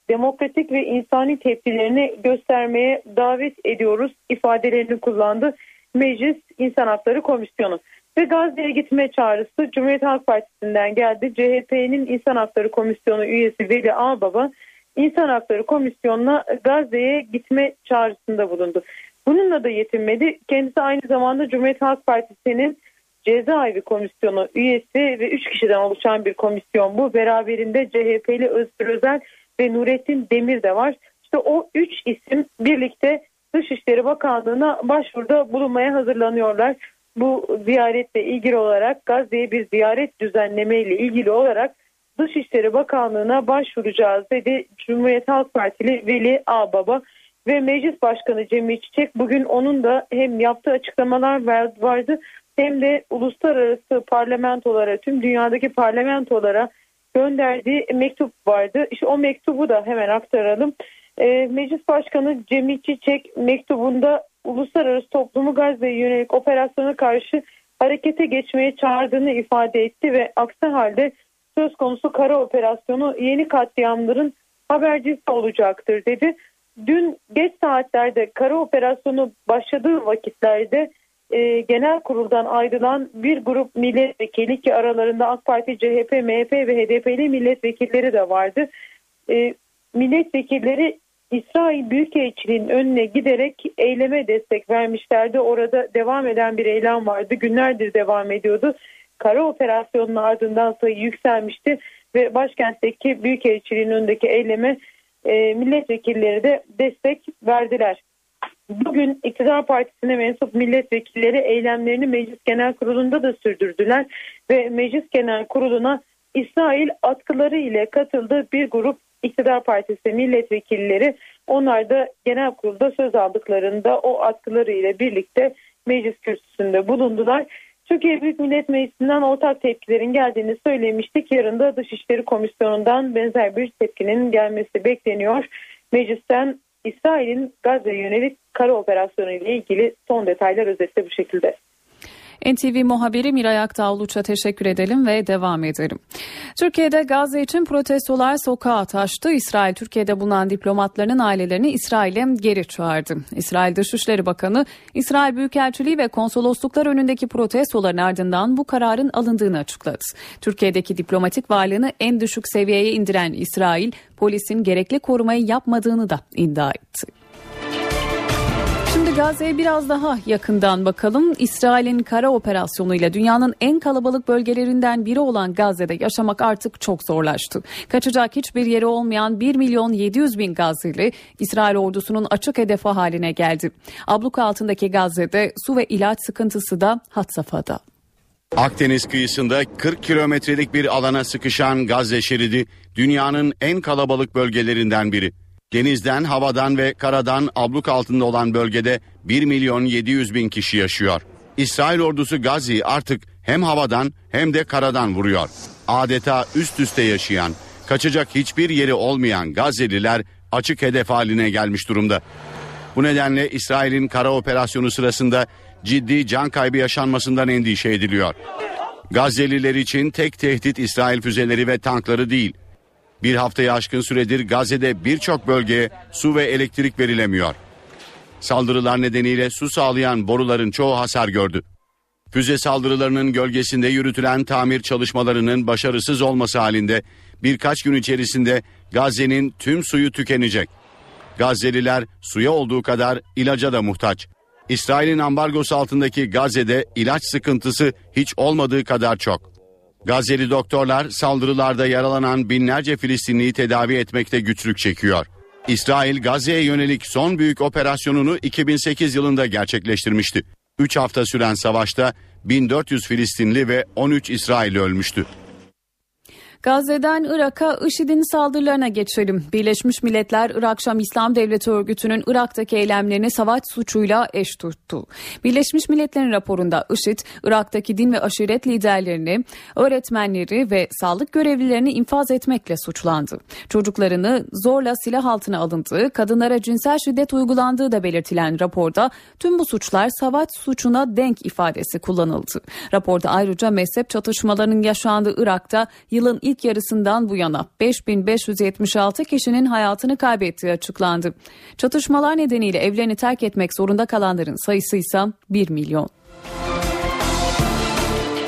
demokratik ve insani tepkilerini göstermeye davet ediyoruz ifadelerini kullandı Meclis İnsan Hakları Komisyonu. Ve Gazze'ye gitme çağrısı Cumhuriyet Halk Partisi'nden geldi. CHP'nin İnsan Hakları Komisyonu üyesi Veli Ağbaba İnsan Hakları Komisyonu'na Gazze'ye gitme çağrısında bulundu. Bununla da yetinmedi. Kendisi aynı zamanda Cumhuriyet Halk Partisi'nin cezaevi komisyonu üyesi ve 3 kişiden oluşan bir komisyon bu. Beraberinde CHP'li Özgür Özel ve Nurettin Demir de var. İşte o üç isim birlikte Dışişleri Bakanlığı'na başvuruda bulunmaya hazırlanıyorlar. Bu ziyaretle ilgili olarak Gazze'ye bir ziyaret düzenlemeyle ilgili olarak Dışişleri Bakanlığı'na başvuracağız dedi Cumhuriyet Halk Partili Veli Ağbaba ve Meclis Başkanı Cemil Çiçek bugün onun da hem yaptığı açıklamalar vardı hem de uluslararası parlamentolara tüm dünyadaki parlamentolara gönderdiği mektup vardı. İşte o mektubu da hemen aktaralım. E, Meclis Başkanı Cemil Çiçek mektubunda uluslararası toplumu Gazze'ye yönelik operasyona karşı harekete geçmeye çağırdığını ifade etti ve aksi halde söz konusu kara operasyonu yeni katliamların habercisi olacaktır dedi. Dün geç saatlerde kara operasyonu başladığı vakitlerde e, genel kuruldan ayrılan bir grup milletvekili ki aralarında AK Parti, CHP, MHP ve HDP'li milletvekilleri de vardı. E, milletvekilleri İsrail Büyükelçiliğinin önüne giderek eyleme destek vermişlerdi. Orada devam eden bir eylem vardı. Günlerdir devam ediyordu. Kara operasyonunun ardından sayı yükselmişti ve başkentteki Büyükelçiliğin önündeki eyleme e, milletvekilleri de destek verdiler. Bugün iktidar partisine mensup milletvekilleri eylemlerini Meclis Genel Kurulu'nda da sürdürdüler ve Meclis Genel Kurulu'na İsrail atkıları ile katıldığı bir grup iktidar partisi milletvekilleri Onlar da genel kurulda söz aldıklarında o atkıları ile birlikte meclis kürsüsünde bulundular. Türkiye Büyük Millet Meclisi'nden ortak tepkilerin geldiğini söylemiştik. Yarın da Dışişleri Komisyonu'ndan benzer bir tepkinin gelmesi bekleniyor. Meclisten İsrail'in Gazze yönelik kara operasyonu ile ilgili son detaylar özetle bu şekilde. NTV muhabiri Miray Aktağluç'a teşekkür edelim ve devam edelim. Türkiye'de Gazze için protestolar sokağa taştı. İsrail Türkiye'de bulunan diplomatlarının ailelerini İsrail'e geri çağırdı. İsrail Dışişleri Bakanı İsrail Büyükelçiliği ve konsolosluklar önündeki protestoların ardından bu kararın alındığını açıkladı. Türkiye'deki diplomatik varlığını en düşük seviyeye indiren İsrail polisin gerekli korumayı yapmadığını da iddia etti. Şimdi Gazze'ye biraz daha yakından bakalım. İsrail'in kara operasyonuyla dünyanın en kalabalık bölgelerinden biri olan Gazze'de yaşamak artık çok zorlaştı. Kaçacak hiçbir yeri olmayan 1 milyon 700 bin Gazze'li İsrail ordusunun açık hedefi haline geldi. Abluka altındaki Gazze'de su ve ilaç sıkıntısı da had safhada. Akdeniz kıyısında 40 kilometrelik bir alana sıkışan Gazze şeridi dünyanın en kalabalık bölgelerinden biri. Denizden, havadan ve karadan abluk altında olan bölgede 1 milyon 700 bin kişi yaşıyor. İsrail ordusu Gazze'yi artık hem havadan hem de karadan vuruyor. Adeta üst üste yaşayan, kaçacak hiçbir yeri olmayan Gazze'liler açık hedef haline gelmiş durumda. Bu nedenle İsrail'in kara operasyonu sırasında ciddi can kaybı yaşanmasından endişe ediliyor. Gazze'liler için tek tehdit İsrail füzeleri ve tankları değil. Bir haftaya aşkın süredir Gazze'de birçok bölgeye su ve elektrik verilemiyor. Saldırılar nedeniyle su sağlayan boruların çoğu hasar gördü. Füze saldırılarının gölgesinde yürütülen tamir çalışmalarının başarısız olması halinde birkaç gün içerisinde Gazze'nin tüm suyu tükenecek. Gazze'liler suya olduğu kadar ilaca da muhtaç. İsrail'in ambargosu altındaki Gazze'de ilaç sıkıntısı hiç olmadığı kadar çok. Gazze'li doktorlar saldırılarda yaralanan binlerce Filistinliyi tedavi etmekte güçlük çekiyor. İsrail Gazze'ye yönelik son büyük operasyonunu 2008 yılında gerçekleştirmişti. 3 hafta süren savaşta 1400 Filistinli ve 13 İsrailli ölmüştü. Gazze'den Irak'a IŞİD'in saldırılarına geçelim. Birleşmiş Milletler Irak Şam İslam Devleti örgütünün Irak'taki eylemlerini savaş suçuyla eş tuttu. Birleşmiş Milletler'in raporunda IŞİD, Irak'taki din ve aşiret liderlerini, öğretmenleri ve sağlık görevlilerini infaz etmekle suçlandı. Çocuklarını zorla silah altına alındığı, kadınlara cinsel şiddet uygulandığı da belirtilen raporda tüm bu suçlar savaş suçuna denk ifadesi kullanıldı. Raporda ayrıca mezhep çatışmalarının yaşandığı Irak'ta yılın ilk ilk yarısından bu yana 5576 kişinin hayatını kaybettiği açıklandı. Çatışmalar nedeniyle evlerini terk etmek zorunda kalanların sayısı ise 1 milyon.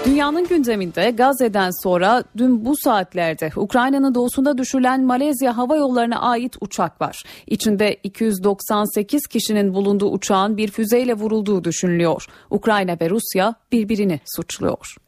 Dünyanın gündeminde Gazze'den sonra dün bu saatlerde Ukrayna'nın doğusunda düşürülen Malezya Hava Yolları'na ait uçak var. İçinde 298 kişinin bulunduğu uçağın bir füzeyle vurulduğu düşünülüyor. Ukrayna ve Rusya birbirini suçluyor.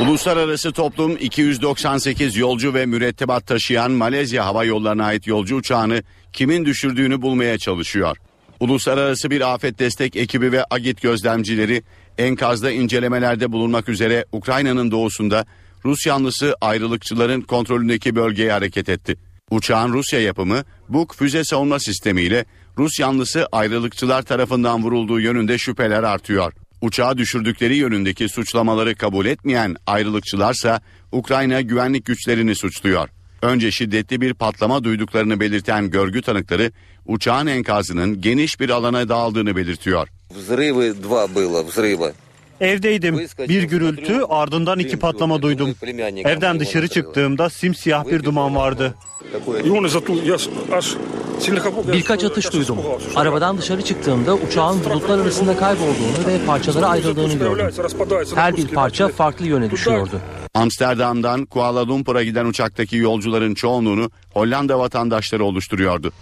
Uluslararası toplum 298 yolcu ve mürettebat taşıyan Malezya Hava Yolları'na ait yolcu uçağını kimin düşürdüğünü bulmaya çalışıyor. Uluslararası bir afet destek ekibi ve agit gözlemcileri enkazda incelemelerde bulunmak üzere Ukrayna'nın doğusunda Rus yanlısı ayrılıkçıların kontrolündeki bölgeye hareket etti. Uçağın Rusya yapımı Buk füze savunma sistemiyle Rus yanlısı ayrılıkçılar tarafından vurulduğu yönünde şüpheler artıyor. Uçağı düşürdükleri yönündeki suçlamaları kabul etmeyen ayrılıkçılarsa Ukrayna güvenlik güçlerini suçluyor. Önce şiddetli bir patlama duyduklarını belirten görgü tanıkları uçağın enkazının geniş bir alana dağıldığını belirtiyor. Evdeydim. Bir gürültü ardından iki patlama duydum. Evden dışarı çıktığımda simsiyah bir duman vardı. Birkaç atış duydum. Arabadan dışarı çıktığımda uçağın bulutlar arasında kaybolduğunu ve parçalara ayrıldığını gördüm. Her bir parça farklı yöne düşüyordu. Amsterdam'dan Kuala Lumpur'a giden uçaktaki yolcuların çoğunluğunu Hollanda vatandaşları oluşturuyordu.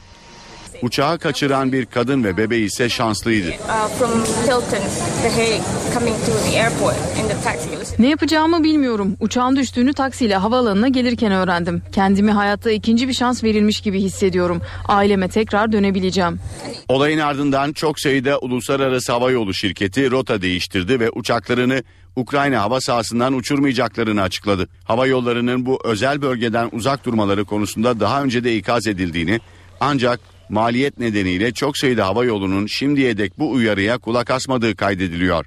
Uçağı kaçıran bir kadın ve bebeği ise şanslıydı. Ne yapacağımı bilmiyorum. Uçağın düştüğünü taksiyle havaalanına gelirken öğrendim. Kendimi hayatta ikinci bir şans verilmiş gibi hissediyorum. Aileme tekrar dönebileceğim. Olayın ardından çok sayıda uluslararası havayolu şirketi rota değiştirdi ve uçaklarını Ukrayna hava sahasından uçurmayacaklarını açıkladı. Hava yollarının bu özel bölgeden uzak durmaları konusunda daha önce de ikaz edildiğini Ancak maliyet nedeniyle çok sayıda hava yolunun şimdiye dek bu uyarıya kulak asmadığı kaydediliyor.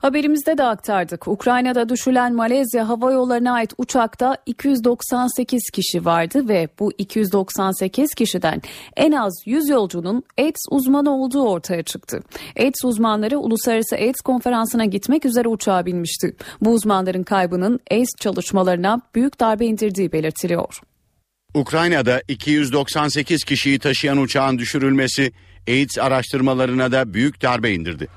Haberimizde de aktardık. Ukrayna'da düşülen Malezya Hava Yolları'na ait uçakta 298 kişi vardı ve bu 298 kişiden en az 100 yolcunun AIDS uzmanı olduğu ortaya çıktı. AIDS uzmanları Uluslararası AIDS konferansına gitmek üzere uçağa binmişti. Bu uzmanların kaybının AIDS çalışmalarına büyük darbe indirdiği belirtiliyor. Ukrayna'da 298 kişiyi taşıyan uçağın düşürülmesi AIDS araştırmalarına da büyük darbe indirdi.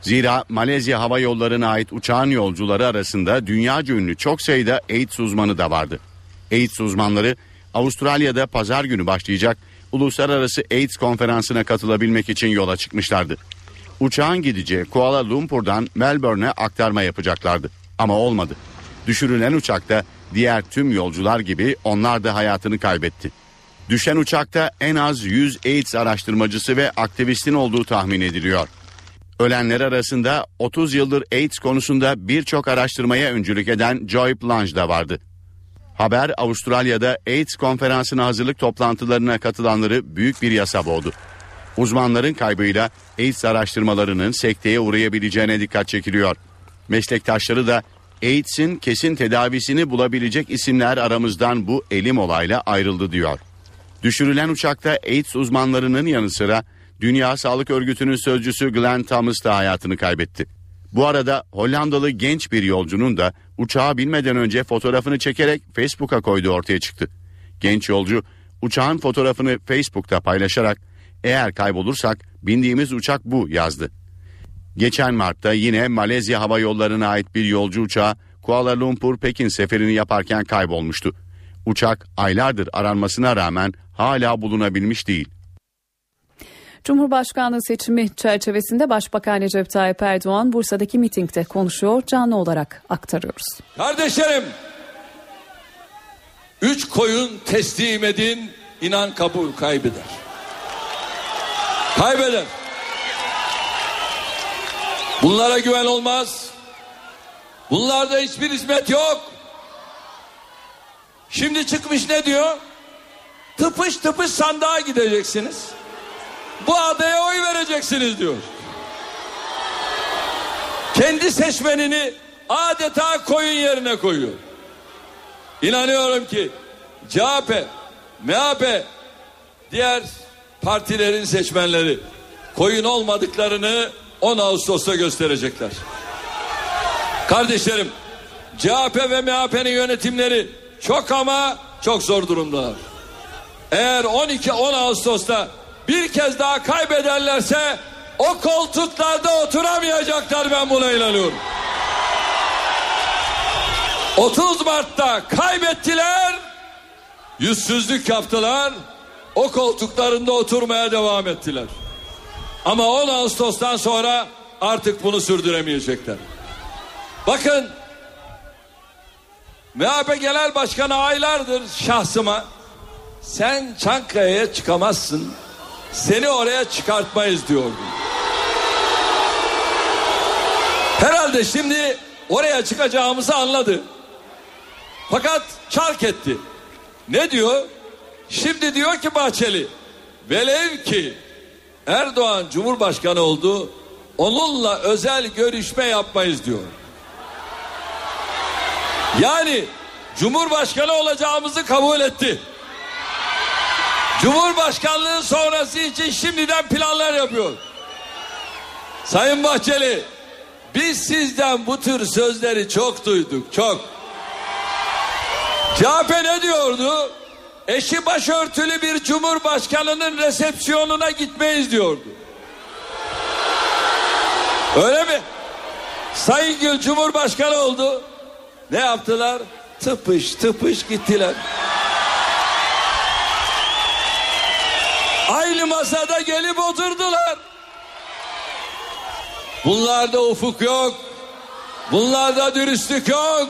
Zira Malezya Hava Yolları'na ait uçağın yolcuları arasında dünyaca ünlü çok sayıda AIDS uzmanı da vardı. AIDS uzmanları Avustralya'da pazar günü başlayacak uluslararası AIDS konferansına katılabilmek için yola çıkmışlardı. Uçağın gideceği Kuala Lumpur'dan Melbourne'e aktarma yapacaklardı. Ama olmadı. Düşürülen uçakta diğer tüm yolcular gibi onlar da hayatını kaybetti. Düşen uçakta en az 100 AIDS araştırmacısı ve aktivistin olduğu tahmin ediliyor. Ölenler arasında 30 yıldır AIDS konusunda birçok araştırmaya öncülük eden Joy Plange da vardı. Haber Avustralya'da AIDS konferansına hazırlık toplantılarına katılanları büyük bir yasa boğdu. Uzmanların kaybıyla AIDS araştırmalarının sekteye uğrayabileceğine dikkat çekiliyor. Meslektaşları da AIDS'in kesin tedavisini bulabilecek isimler aramızdan bu elim olayla ayrıldı diyor. Düşürülen uçakta AIDS uzmanlarının yanı sıra Dünya Sağlık Örgütü'nün sözcüsü Glenn Thomas da hayatını kaybetti. Bu arada Hollandalı genç bir yolcunun da uçağa binmeden önce fotoğrafını çekerek Facebook'a koyduğu ortaya çıktı. Genç yolcu uçağın fotoğrafını Facebook'ta paylaşarak eğer kaybolursak bindiğimiz uçak bu yazdı. Geçen Mart'ta yine Malezya Hava Yolları'na ait bir yolcu uçağı Kuala Lumpur Pekin seferini yaparken kaybolmuştu. Uçak aylardır aranmasına rağmen hala bulunabilmiş değil. Cumhurbaşkanlığı seçimi çerçevesinde Başbakan Recep Tayyip Erdoğan Bursa'daki mitingde konuşuyor. Canlı olarak aktarıyoruz. Kardeşlerim, üç koyun teslim edin, inan kabul kaybeder. Kaybeder. Bunlara güven olmaz. Bunlarda hiçbir hizmet yok. Şimdi çıkmış ne diyor? Tıpış tıpış sandığa gideceksiniz. Bu adaya oy vereceksiniz diyor. Kendi seçmenini adeta koyun yerine koyuyor. İnanıyorum ki CHP, MHP, diğer partilerin seçmenleri koyun olmadıklarını 10 Ağustos'ta gösterecekler. Kardeşlerim CHP ve MHP'nin yönetimleri çok ama çok zor durumdalar. Eğer 12 10 Ağustos'ta bir kez daha kaybederlerse o koltuklarda oturamayacaklar ben buna inanıyorum. 30 Mart'ta kaybettiler, yüzsüzlük yaptılar, o koltuklarında oturmaya devam ettiler. Ama 10 Ağustos'tan sonra artık bunu sürdüremeyecekler. Bakın MHP Genel Başkanı aylardır şahsıma sen Çankaya'ya çıkamazsın seni oraya çıkartmayız diyordu. Herhalde şimdi oraya çıkacağımızı anladı. Fakat çark etti. Ne diyor? Şimdi diyor ki Bahçeli velev ki Erdoğan Cumhurbaşkanı oldu onunla özel görüşme yapmayız diyor. Yani Cumhurbaşkanı olacağımızı kabul etti. Cumhurbaşkanlığı sonrası için şimdiden planlar yapıyor. Sayın Bahçeli, biz sizden bu tür sözleri çok duyduk, çok. CHP ne diyordu? Eşi başörtülü bir cumhurbaşkanının resepsiyonuna gitmeyiz diyordu. Öyle mi? Sayın Gül Cumhurbaşkanı oldu. Ne yaptılar? Tıpış tıpış gittiler. Aynı masada gelip oturdular. Bunlarda ufuk yok. Bunlarda dürüstlük yok.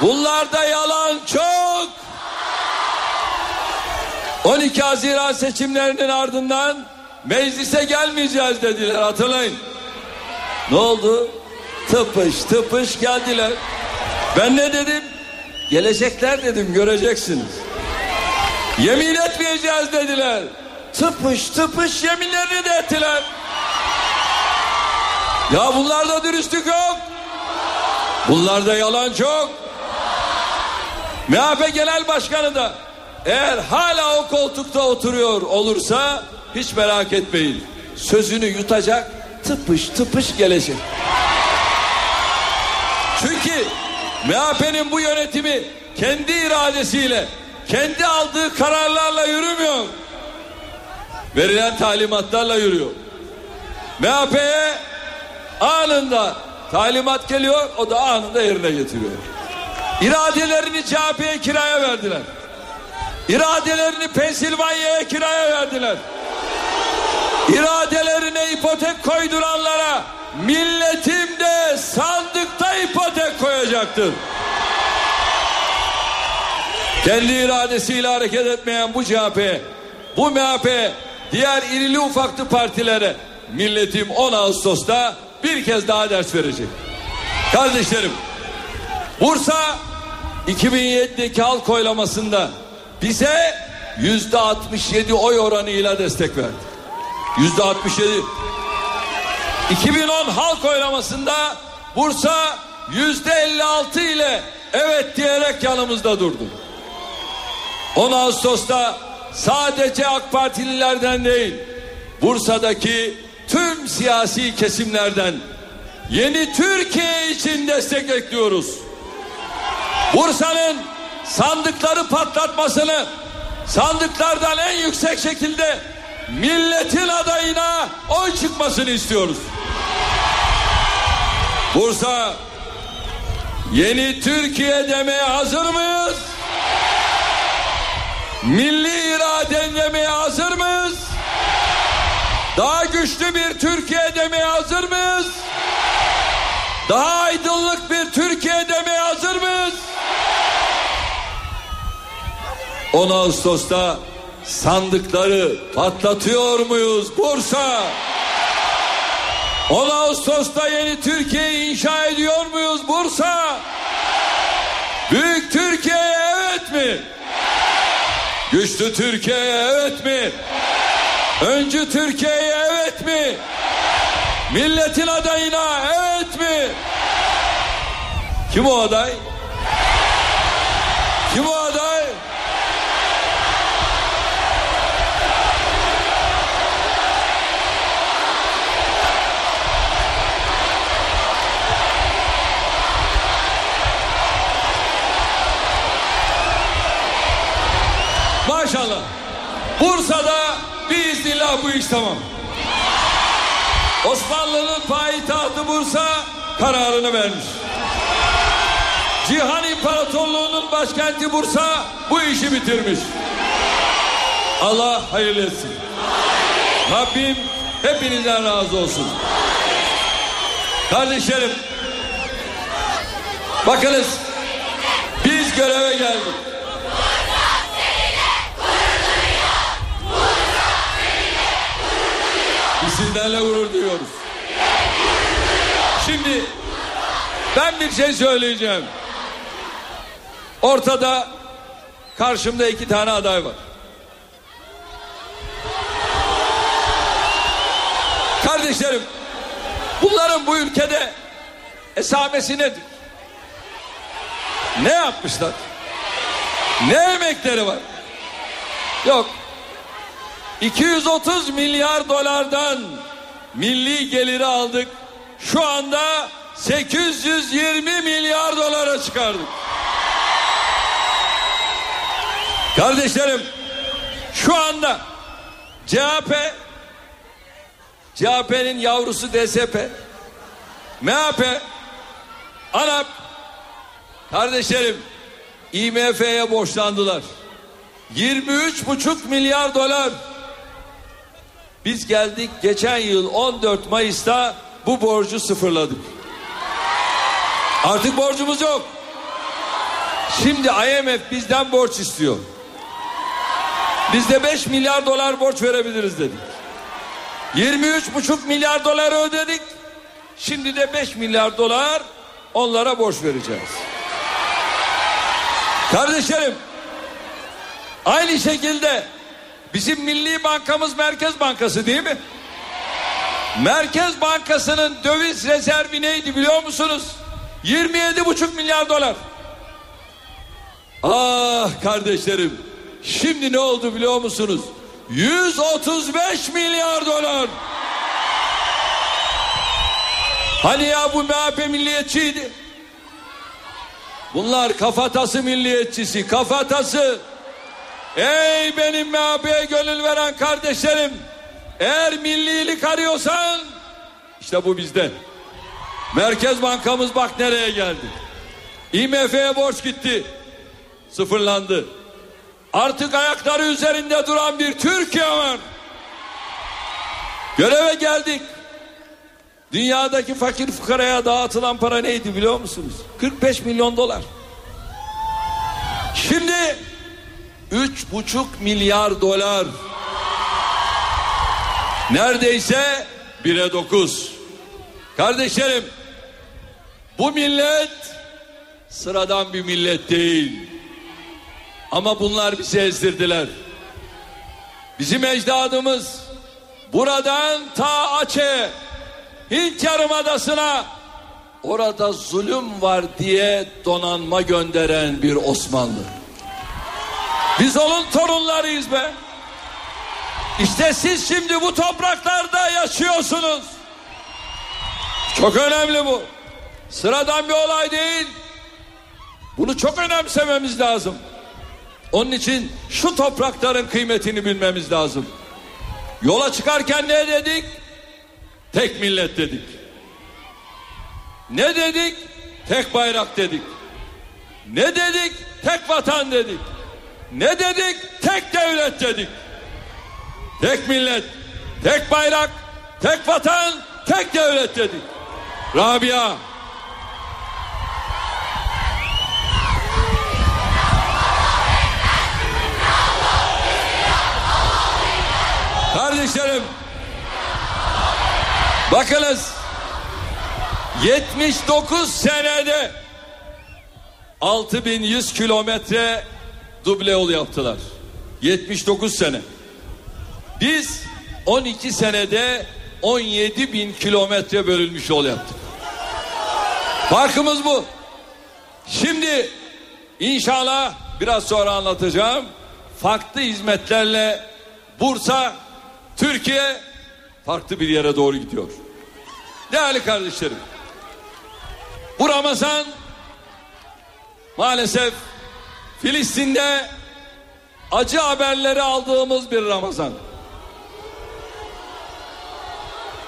Bunlarda yalan çok. 12 Haziran seçimlerinin ardından meclise gelmeyeceğiz dediler hatırlayın. Ne oldu? Tıpış tıpış geldiler. Ben ne dedim? Gelecekler dedim göreceksiniz. Yemin etmeyeceğiz dediler. Tıpış tıpış yeminlerini de ettiler. Ya bunlarda dürüstlük yok. Bunlarda yalan çok. MHP Genel Başkanı da eğer hala o koltukta oturuyor olursa hiç merak etmeyin. Sözünü yutacak tıpış tıpış gelecek. Çünkü MHP'nin bu yönetimi kendi iradesiyle, kendi aldığı kararlarla yürümüyor. Verilen talimatlarla yürüyor. MHP'ye anında talimat geliyor, o da anında yerine getiriyor. İradelerini CHP'ye kiraya verdiler. İradelerini Pensilvanya'ya kiraya verdiler. İradelerine ipotek koyduranlara milletim de sandıkta ipotek koyacaktır. Kendi iradesiyle hareket etmeyen bu CHP, bu MHP, diğer irili ufaklı partilere milletim 10 Ağustos'ta bir kez daha ders verecek. Kardeşlerim, Bursa 2007'deki halk oylamasında bize yüzde 67 oy oranıyla destek verdi. Yüzde 67. 2010 halk oylamasında Bursa yüzde 56 ile evet diyerek yanımızda durdu. 10 Ağustos'ta sadece AK Partililerden değil Bursa'daki tüm siyasi kesimlerden yeni Türkiye için destek bekliyoruz. Bursa'nın sandıkları patlatmasını sandıklardan en yüksek şekilde milletin adayına oy çıkmasını istiyoruz. Bursa yeni Türkiye demeye hazır mıyız? Milli iraden demeye hazır mıyız? Daha güçlü bir Türkiye demeye hazır mıyız? Daha aydınlık bir Türkiye demeye hazır mıyız? 10 Ağustos'ta sandıkları patlatıyor muyuz Bursa? 10 Ağustos'ta yeni Türkiye'yi inşa ediyor muyuz Bursa? Büyük Türkiye'ye evet mi? Güçlü Türkiye'ye evet mi? Öncü Türkiye'ye evet mi? Milletin adayına evet mi? Kim o aday? Kim o aday? Maşallah. Bursa'da biiznillah bu iş tamam. Osmanlı'nın payitahtı Bursa kararını vermiş. Cihan İmparatorluğu'nun başkenti Bursa bu işi bitirmiş. Allah hayırlı etsin. Rabbim hepinizden razı olsun. Kardeşlerim, bakınız biz göreve geldik. Biz sizlerle gurur duyuyoruz. Şimdi ben bir şey söyleyeceğim. Ortada karşımda iki tane aday var. Kardeşlerim bunların bu ülkede esamesi nedir? Ne yapmışlar? Ne emekleri var? Yok. 230 milyar dolardan milli geliri aldık. Şu anda 820 milyar dolara çıkardık. Kardeşlerim şu anda CHP CHP'nin yavrusu DSP MHP ANAP kardeşlerim IMF'ye borçlandılar. 23,5 milyar dolar biz geldik geçen yıl 14 Mayıs'ta bu borcu sıfırladık. Artık borcumuz yok. Şimdi IMF bizden borç istiyor. Biz de 5 milyar dolar borç verebiliriz dedik. 23,5 milyar dolar ödedik. Şimdi de 5 milyar dolar onlara borç vereceğiz. Kardeşlerim Aynı şekilde bizim Milli Bankamız Merkez Bankası değil mi? Merkez Bankası'nın döviz rezervi neydi biliyor musunuz? 27,5 milyar dolar. Ah kardeşlerim şimdi ne oldu biliyor musunuz? 135 milyar dolar. Hani ya bu MHP milliyetçiydi? Bunlar kafatası milliyetçisi, kafatası. Ey benim MHP'ye gönül veren kardeşlerim. Eğer millilik arıyorsan işte bu bizde. Merkez Bankamız bak nereye geldi. IMF'ye borç gitti. Sıfırlandı. Artık ayakları üzerinde duran bir Türkiye var. Göreve geldik. Dünyadaki fakir fukaraya dağıtılan para neydi biliyor musunuz? 45 milyon dolar. Şimdi üç buçuk milyar dolar. Neredeyse bire dokuz. Kardeşlerim bu millet sıradan bir millet değil. Ama bunlar bizi ezdirdiler. Bizim ecdadımız buradan ta Açe Hint Yarımadası'na orada zulüm var diye donanma gönderen bir Osmanlı. Biz onun torunlarıyız be. İşte siz şimdi bu topraklarda yaşıyorsunuz. Çok önemli bu. Sıradan bir olay değil. Bunu çok önemsememiz lazım. Onun için şu toprakların kıymetini bilmemiz lazım. Yola çıkarken ne dedik? Tek millet dedik. Ne dedik? Tek bayrak dedik. Ne dedik? Tek vatan dedik. Ne dedik? Tek devlet dedik. Tek millet, tek bayrak, tek vatan, tek devlet dedik. Rabia. Kardeşlerim bakınız 79 senede 6100 kilometre duble yol yaptılar. 79 sene. Biz 12 senede 17 bin kilometre bölünmüş yol yaptık. Farkımız bu. Şimdi inşallah biraz sonra anlatacağım. Farklı hizmetlerle Bursa, Türkiye farklı bir yere doğru gidiyor. Değerli kardeşlerim. Bu Ramazan maalesef Filistin'de acı haberleri aldığımız bir Ramazan.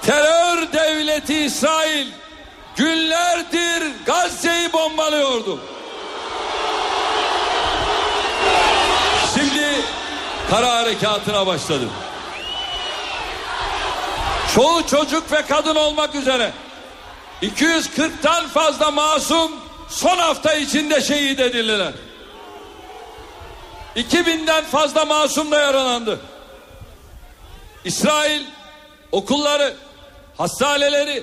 Terör devleti İsrail günlerdir Gazze'yi bombalıyordu. Şimdi kara harekatına başladı. Çoğu çocuk ve kadın olmak üzere 240'tan fazla masum son hafta içinde şehit edildiler. 2000'den fazla masum da yaralandı. İsrail okulları, hastaneleri,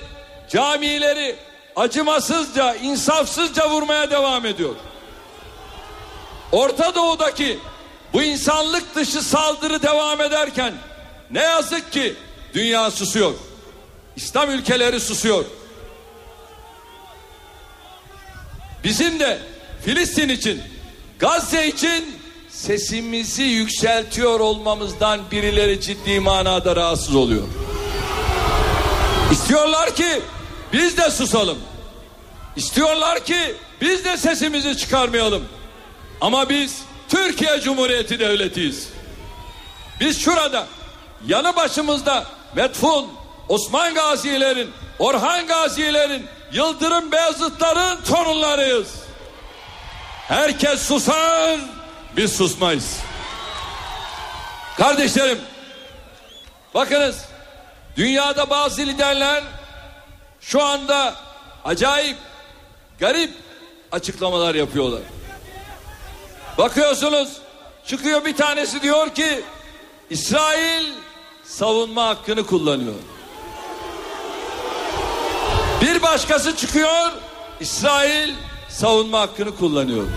camileri acımasızca, insafsızca vurmaya devam ediyor. Orta Doğu'daki bu insanlık dışı saldırı devam ederken ne yazık ki dünya susuyor. İslam ülkeleri susuyor. Bizim de Filistin için, Gazze için sesimizi yükseltiyor olmamızdan birileri ciddi manada rahatsız oluyor. İstiyorlar ki biz de susalım. İstiyorlar ki biz de sesimizi çıkarmayalım. Ama biz Türkiye Cumhuriyeti Devletiyiz. Biz şurada yanı başımızda Metfun, Osman Gazilerin, Orhan Gazilerin, Yıldırım Beyazıtların torunlarıyız. Herkes susar, biz susmayız. Kardeşlerim, bakınız dünyada bazı liderler şu anda acayip, garip açıklamalar yapıyorlar. Bakıyorsunuz çıkıyor bir tanesi diyor ki İsrail savunma hakkını kullanıyor. Bir başkası çıkıyor İsrail savunma hakkını kullanıyor.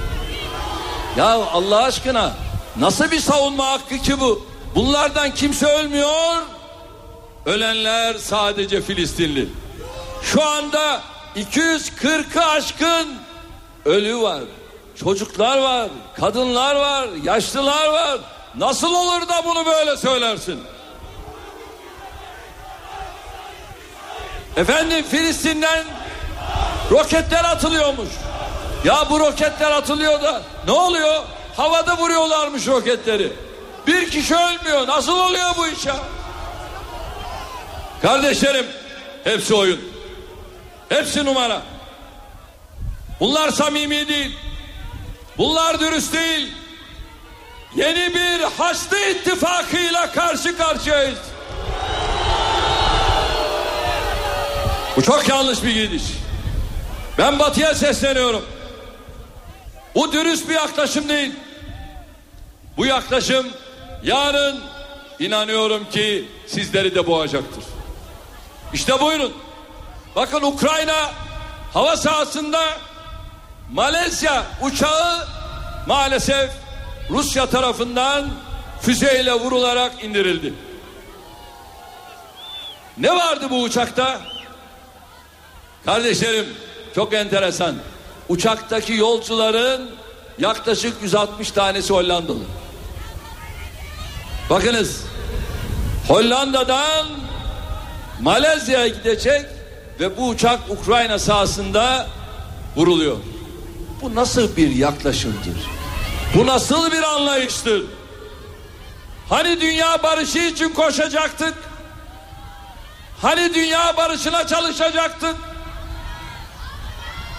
Ya Allah aşkına Nasıl bir savunma hakkı ki bu? Bunlardan kimse ölmüyor. Ölenler sadece Filistinli. Şu anda 240'ı aşkın ölü var. Çocuklar var, kadınlar var, yaşlılar var. Nasıl olur da bunu böyle söylersin? Efendim Filistin'den roketler atılıyormuş. Ya bu roketler atılıyor da ne oluyor? Havada vuruyorlarmış roketleri. Bir kişi ölmüyor. Nasıl oluyor bu iş ya? Kardeşlerim hepsi oyun. Hepsi numara. Bunlar samimi değil. Bunlar dürüst değil. Yeni bir Haçlı ittifakıyla karşı karşıyayız. Bu çok yanlış bir gidiş. Ben batıya sesleniyorum. Bu dürüst bir yaklaşım değil. Bu yaklaşım yarın inanıyorum ki sizleri de boğacaktır. İşte buyurun. Bakın Ukrayna hava sahasında Malezya uçağı maalesef Rusya tarafından füzeyle vurularak indirildi. Ne vardı bu uçakta? Kardeşlerim çok enteresan. Uçaktaki yolcuların yaklaşık 160 tanesi Hollandalı. Bakınız Hollanda'dan Malezya'ya gidecek ve bu uçak Ukrayna sahasında vuruluyor. Bu nasıl bir yaklaşımdır? Bu nasıl bir anlayıştır? Hani dünya barışı için koşacaktık? Hani dünya barışına çalışacaktık?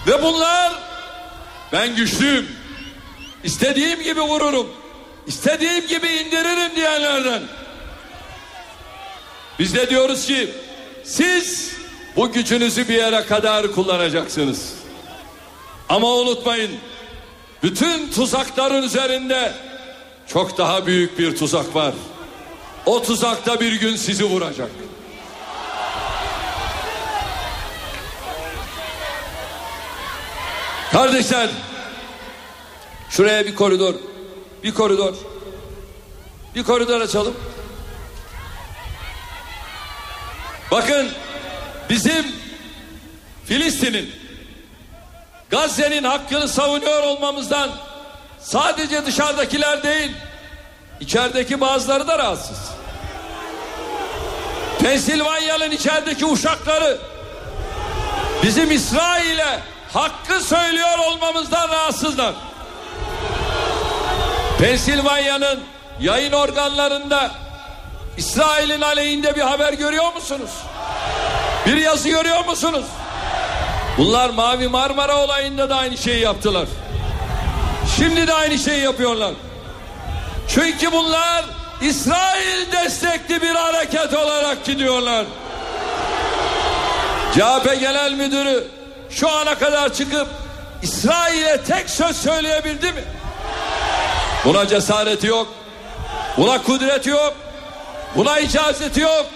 Ve bunlar ben güçlüyüm. İstediğim gibi vururum. İstediğim gibi indiririm diyenlerden. Biz de diyoruz ki siz bu gücünüzü bir yere kadar kullanacaksınız. Ama unutmayın bütün tuzakların üzerinde çok daha büyük bir tuzak var. O tuzakta bir gün sizi vuracak. Kardeşler şuraya bir koridor bir koridor bir koridor açalım. Bakın bizim Filistin'in Gazze'nin hakkını savunuyor olmamızdan sadece dışarıdakiler değil içerideki bazıları da rahatsız. Pensilvanya'nın içerideki uşakları bizim İsrail'e hakkı söylüyor olmamızdan rahatsızlar. Pensilvanya'nın yayın organlarında İsrail'in aleyhinde bir haber görüyor musunuz? Bir yazı görüyor musunuz? Bunlar Mavi Marmara olayında da aynı şeyi yaptılar. Şimdi de aynı şeyi yapıyorlar. Çünkü bunlar İsrail destekli bir hareket olarak gidiyorlar. CHP Genel Müdürü şu ana kadar çıkıp İsrail'e tek söz söyleyebildi mi? Buna cesareti yok. Buna kudreti yok. Buna icazeti yok.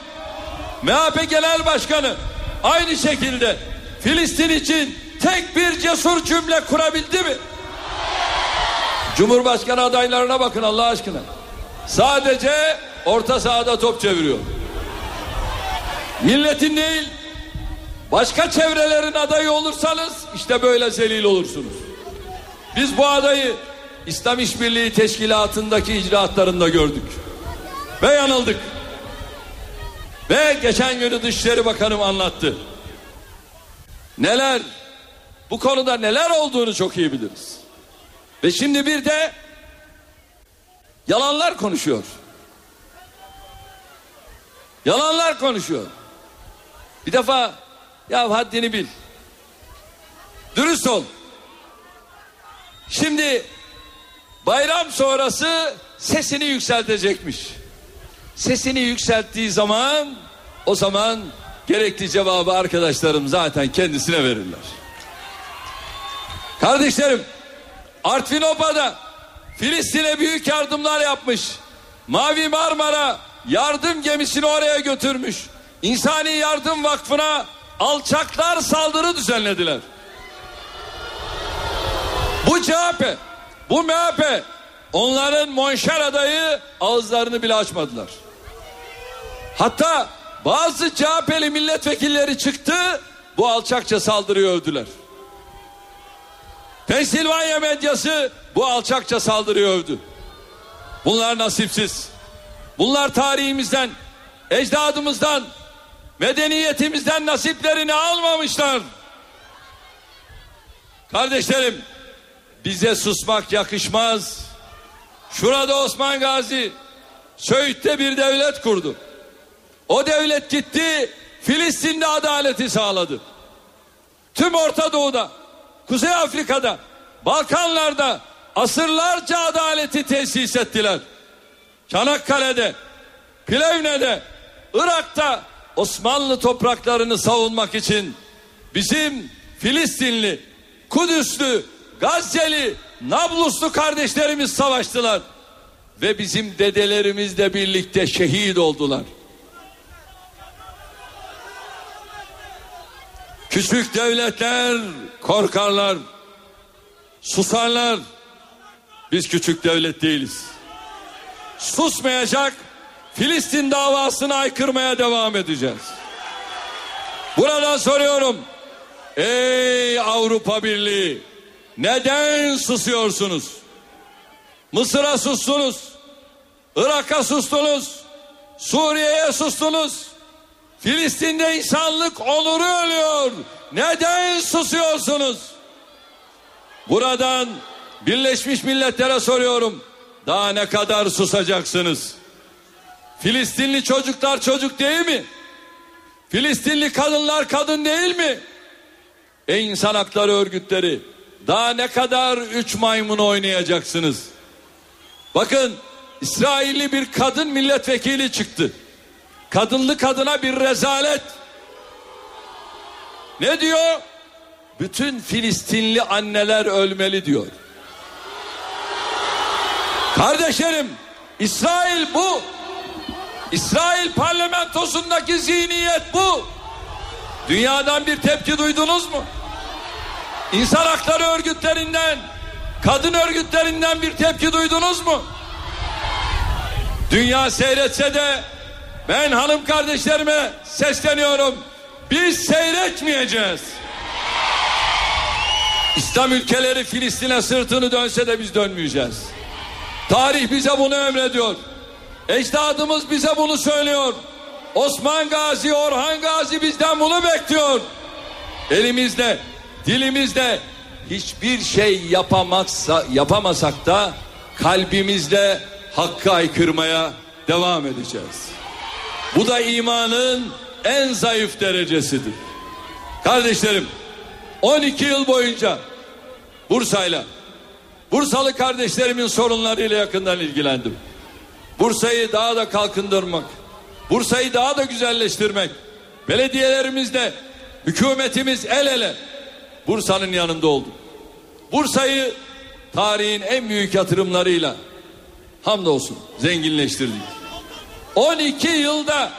MHP Genel Başkanı aynı şekilde Filistin için tek bir cesur cümle kurabildi mi? Cumhurbaşkanı adaylarına bakın Allah aşkına. Sadece orta sahada top çeviriyor. Milletin değil başka çevrelerin adayı olursanız işte böyle zelil olursunuz. Biz bu adayı İslam İşbirliği Teşkilatı'ndaki icraatlarında gördük. Ve yanıldık. Ve geçen günü Dışişleri Bakanım anlattı. Neler bu konuda neler olduğunu çok iyi biliriz. Ve şimdi bir de yalanlar konuşuyor. Yalanlar konuşuyor. Bir defa ya haddini bil. Dürüst ol. Şimdi bayram sonrası sesini yükseltecekmiş. Sesini yükselttiği zaman o zaman gerekli cevabı arkadaşlarım zaten kendisine verirler. Kardeşlerim Artvinopa'da Filistin'e büyük yardımlar yapmış. Mavi Marmara yardım gemisini oraya götürmüş. İnsani Yardım Vakfı'na alçaklar saldırı düzenlediler. Bu CHP, bu MHP onların monşer adayı ağızlarını bile açmadılar. Hatta bazı CHP'li milletvekilleri çıktı bu alçakça saldırıyı övdüler. Pensilvanya medyası bu alçakça saldırıyı övdü. Bunlar nasipsiz. Bunlar tarihimizden, ecdadımızdan, medeniyetimizden nasiplerini almamışlar. Kardeşlerim, bize susmak yakışmaz. Şurada Osman Gazi Söğüt'te bir devlet kurdu. O devlet gitti Filistin'de adaleti sağladı. Tüm Orta Doğu'da, Kuzey Afrika'da, Balkanlarda asırlarca adaleti tesis ettiler. Çanakkale'de, Plevne'de, Irak'ta Osmanlı topraklarını savunmak için bizim Filistinli, Kudüslü, Gazze'li, Nabluslu kardeşlerimiz savaştılar. Ve bizim dedelerimizle birlikte şehit oldular. Küçük devletler korkarlar, susarlar. Biz küçük devlet değiliz. Susmayacak, Filistin davasını aykırmaya devam edeceğiz. Buradan soruyorum. Ey Avrupa Birliği, neden susuyorsunuz? Mısır'a sustunuz, Irak'a sustunuz, Suriye'ye sustunuz. Filistin'de insanlık onuru ölüyor. Neden susuyorsunuz? Buradan Birleşmiş Milletler'e soruyorum. Daha ne kadar susacaksınız? Filistinli çocuklar çocuk değil mi? Filistinli kadınlar kadın değil mi? Ey insan hakları örgütleri daha ne kadar üç maymun oynayacaksınız? Bakın İsrailli bir kadın milletvekili çıktı. Kadınlı kadına bir rezalet. Ne diyor? Bütün Filistinli anneler ölmeli diyor. Kardeşlerim İsrail bu. İsrail parlamentosundaki zihniyet bu. Dünyadan bir tepki duydunuz mu? İnsan hakları örgütlerinden, kadın örgütlerinden bir tepki duydunuz mu? Dünya seyretse de ben hanım kardeşlerime sesleniyorum. Biz seyretmeyeceğiz. İslam ülkeleri Filistin'e sırtını dönse de biz dönmeyeceğiz. Tarih bize bunu emrediyor. Ecdadımız bize bunu söylüyor. Osman Gazi, Orhan Gazi bizden bunu bekliyor. Elimizde, dilimizde hiçbir şey yapamazsa, yapamasak da kalbimizle hakkı aykırmaya devam edeceğiz. Bu da imanın en zayıf derecesidir. Kardeşlerim 12 yıl boyunca Bursa'yla Bursalı kardeşlerimin sorunlarıyla yakından ilgilendim. Bursa'yı daha da kalkındırmak, Bursa'yı daha da güzelleştirmek, belediyelerimizde hükümetimiz el ele Bursa'nın yanında oldu. Bursa'yı tarihin en büyük yatırımlarıyla hamdolsun zenginleştirdik. 12 yılda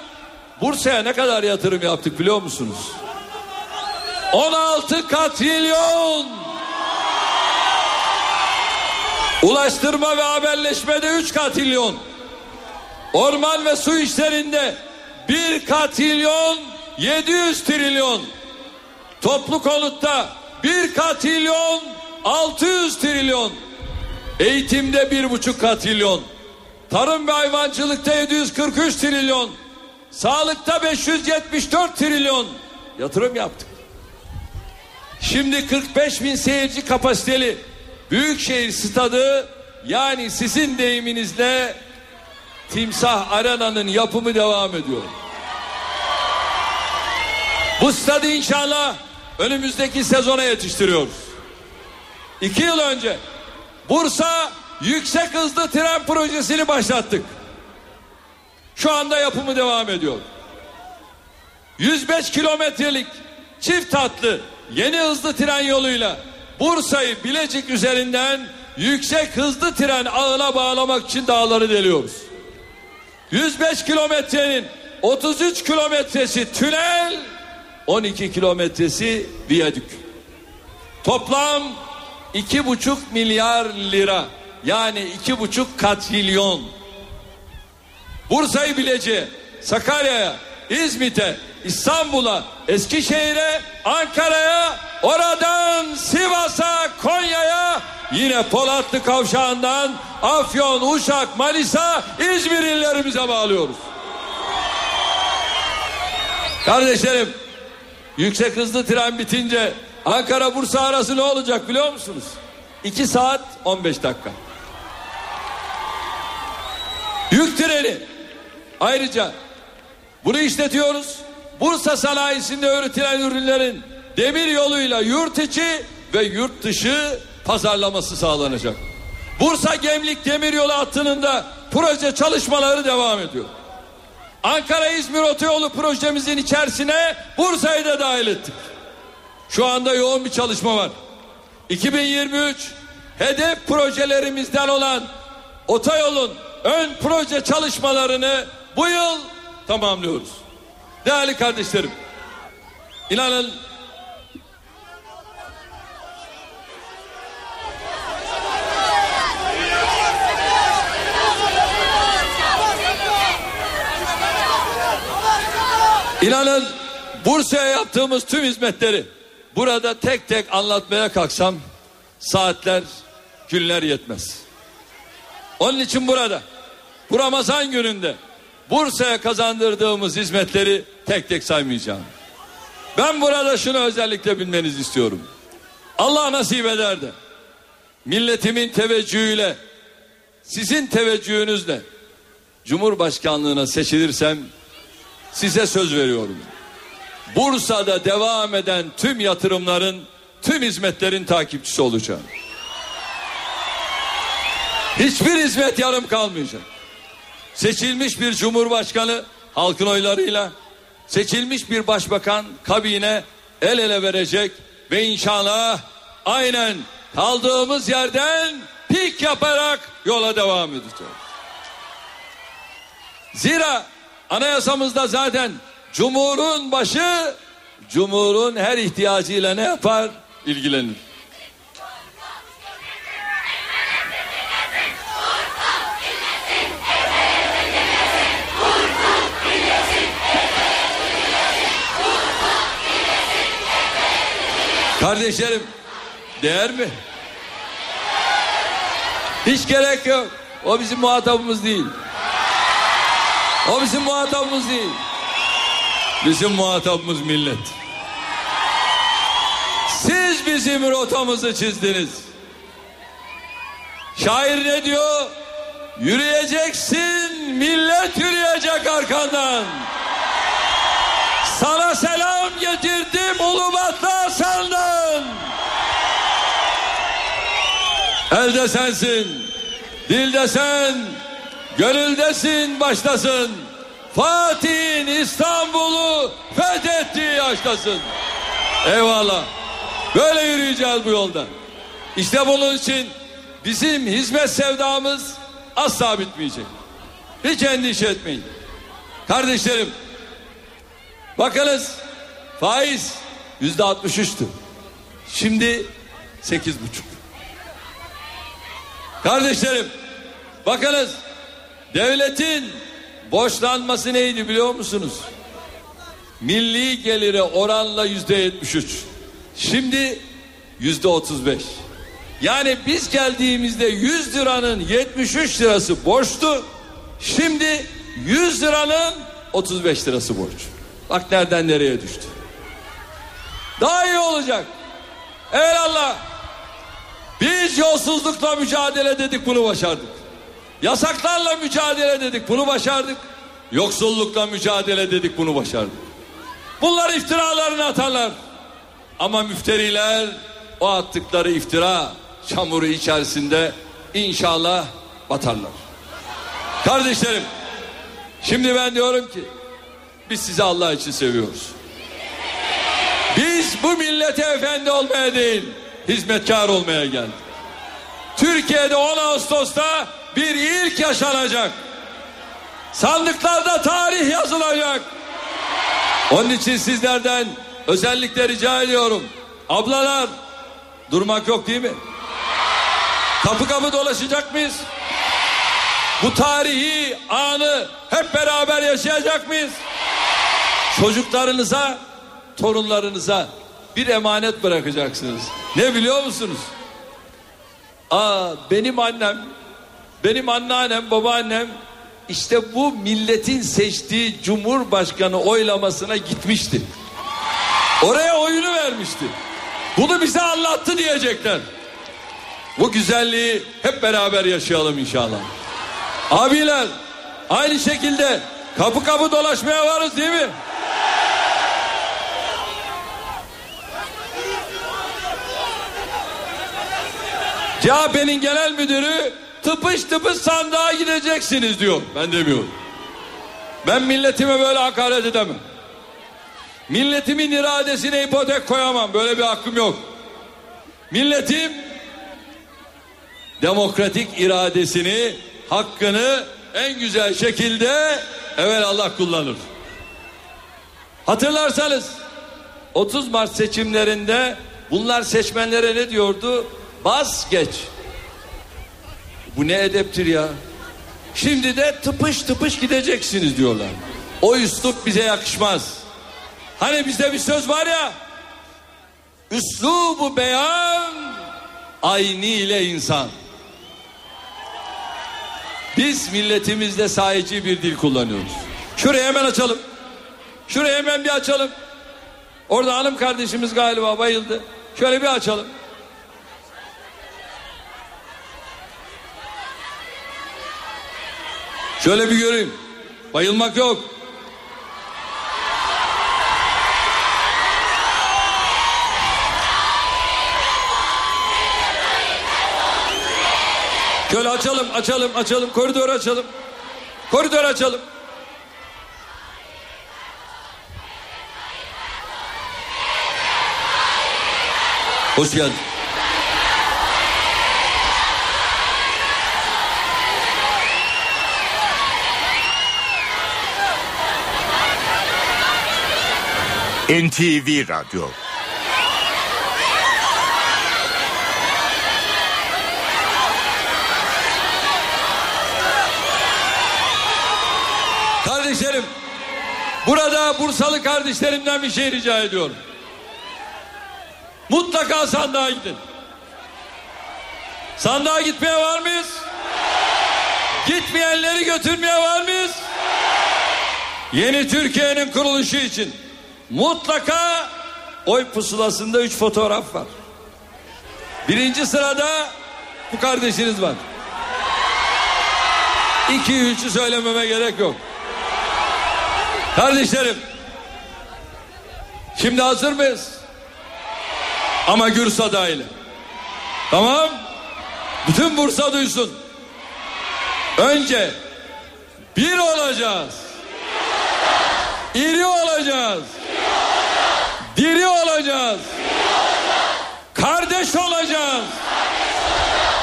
Bursa'ya ne kadar yatırım yaptık biliyor musunuz? 16 katrilyon Ulaştırma ve haberleşmede 3 katrilyon Orman ve su işlerinde 1 katrilyon 700 trilyon. Toplu konutta 1 katrilyon 600 trilyon. Eğitimde bir buçuk katrilyon Tarım ve hayvancılıkta 743 trilyon. Sağlıkta 574 trilyon. Yatırım yaptık. Şimdi 45 bin seyirci kapasiteli Büyükşehir Stadı yani sizin deyiminizle Timsah Arena'nın yapımı devam ediyor. Bu stadı inşallah önümüzdeki sezona yetiştiriyoruz. İki yıl önce Bursa yüksek hızlı tren projesini başlattık. Şu anda yapımı devam ediyor. 105 kilometrelik çift hatlı yeni hızlı tren yoluyla Bursa'yı Bilecik üzerinden yüksek hızlı tren ağına bağlamak için dağları deliyoruz. 105 kilometrenin 33 kilometresi tünel, 12 kilometresi viyadük. Toplam iki buçuk milyar lira Yani iki buçuk katrilyon. Bursa'yı Bilecik'e, Sakarya'ya, İzmit'e, İstanbul'a, Eskişehir'e, Ankara'ya, oradan Sivas'a, Konya'ya, yine Polatlı Kavşağı'ndan Afyon, Uşak, Manisa, İzmir illerimize bağlıyoruz. Kardeşlerim, yüksek hızlı tren bitince Ankara Bursa arası ne olacak biliyor musunuz? 2 saat 15 dakika. Yük treni. Ayrıca bunu işletiyoruz. Bursa sanayisinde üretilen ürünlerin demir yoluyla yurt içi ve yurt dışı pazarlaması sağlanacak. Bursa Gemlik Demiryolu hattının da proje çalışmaları devam ediyor. Ankara İzmir otoyolu projemizin içerisine Bursa'yı da dahil ettik. Şu anda yoğun bir çalışma var. 2023 hedef projelerimizden olan otoyolun ön proje çalışmalarını bu yıl tamamlıyoruz. Değerli kardeşlerim, inanın İnanın Bursa'ya yaptığımız tüm hizmetleri burada tek tek anlatmaya kalksam saatler, günler yetmez. Onun için burada bu Ramazan gününde Bursa'ya kazandırdığımız hizmetleri tek tek saymayacağım. Ben burada şunu özellikle bilmenizi istiyorum. Allah nasip eder de milletimin teveccühüyle sizin teveccühünüzle Cumhurbaşkanlığına seçilirsem size söz veriyorum. Bursa'da devam eden tüm yatırımların, tüm hizmetlerin takipçisi olacağım. Hiçbir hizmet yarım kalmayacak. Seçilmiş bir cumhurbaşkanı halkın oylarıyla, seçilmiş bir başbakan kabine el ele verecek ve inşallah aynen kaldığımız yerden pik yaparak yola devam edeceğiz. Zira anayasamızda zaten Cumhurun başı Cumhurun her ihtiyacıyla ne yapar? İlgilenir. Kardeşlerim değer mi? Hiç gerek yok. O bizim muhatabımız değil. O bizim muhatabımız değil. Bizim muhatabımız millet. Siz bizim rotamızı çizdiniz. Şair ne diyor? Yürüyeceksin, millet yürüyecek arkandan. Sana Elde sensin, dilde sen, gönüldesin, baştasın. Fatih'in İstanbul'u fethettiği yaştasın. Eyvallah. Böyle yürüyeceğiz bu yolda. İşte bunun için bizim hizmet sevdamız asla bitmeyecek. Hiç endişe etmeyin. Kardeşlerim bakınız faiz yüzde altmış üçtü. Şimdi sekiz buçuk. Kardeşlerim bakınız devletin borçlanması neydi biliyor musunuz? Milli gelire oranla yüzde yetmiş üç. Şimdi yüzde otuz beş. Yani biz geldiğimizde 100 liranın 73 lirası borçtu. Şimdi 100 liranın 35 lirası borç. Bak nereden nereye düştü. Daha iyi olacak. Eyvallah. Biz yolsuzlukla mücadele dedik bunu başardık. Yasaklarla mücadele dedik bunu başardık. Yoksullukla mücadele dedik bunu başardık. Bunlar iftiralarını atarlar. Ama müfteriler o attıkları iftira çamuru içerisinde inşallah batarlar. Kardeşlerim şimdi ben diyorum ki biz sizi Allah için seviyoruz. Biz bu millete efendi olmaya değil hizmetkar olmaya geldik. Türkiye'de 10 Ağustos'ta bir ilk yaşanacak. Sandıklarda tarih yazılacak. Onun için sizlerden özellikle rica ediyorum. Ablalar durmak yok değil mi? Kapı kapı dolaşacak mıyız? Bu tarihi anı hep beraber yaşayacak mıyız? Çocuklarınıza, torunlarınıza bir emanet bırakacaksınız. Ne biliyor musunuz? Aa benim annem, benim anneannem, babaannem işte bu milletin seçtiği cumhurbaşkanı oylamasına gitmişti. Oraya oyunu vermişti. Bunu bize anlattı diyecekler. Bu güzelliği hep beraber yaşayalım inşallah. Abiler aynı şekilde kapı kapı dolaşmaya varız değil mi? CHP'nin genel müdürü tıpış tıpış sandığa gideceksiniz diyor. Ben demiyorum. Ben milletime böyle hakaret edemem. Milletimin iradesine ipotek koyamam. Böyle bir hakkım yok. Milletim demokratik iradesini, hakkını en güzel şekilde evvel Allah kullanır. Hatırlarsanız 30 Mart seçimlerinde bunlar seçmenlere ne diyordu? Bas geç. Bu ne edeptir ya? Şimdi de tıpış tıpış gideceksiniz diyorlar. O üslup bize yakışmaz. Hani bizde bir söz var ya. Üslubu beyan ayni ile insan. Biz milletimizde sahici bir dil kullanıyoruz. Şurayı hemen açalım. Şurayı hemen bir açalım. Orada hanım kardeşimiz galiba bayıldı. Şöyle bir açalım. Şöyle bir göreyim. Bayılmak yok. Şöyle açalım, açalım, açalım. Koridor açalım. Koridor açalım. Hoş geldin. NTV Radyo Kardeşlerim, burada Bursalı kardeşlerimden bir şey rica ediyorum. Mutlaka sandığa gidin. Sandığa gitmeye var mıyız? Gitmeyenleri götürmeye var mıyız? Yeni Türkiye'nin kuruluşu için mutlaka oy pusulasında üç fotoğraf var. Birinci sırada bu kardeşiniz var. İki üçü söylememe gerek yok. Kardeşlerim şimdi hazır mıyız? Ama Gürsa dahil. Tamam. Bütün Bursa duysun. Önce bir olacağız. İri olacağız. Diri olacağız. Kardeş olacağız.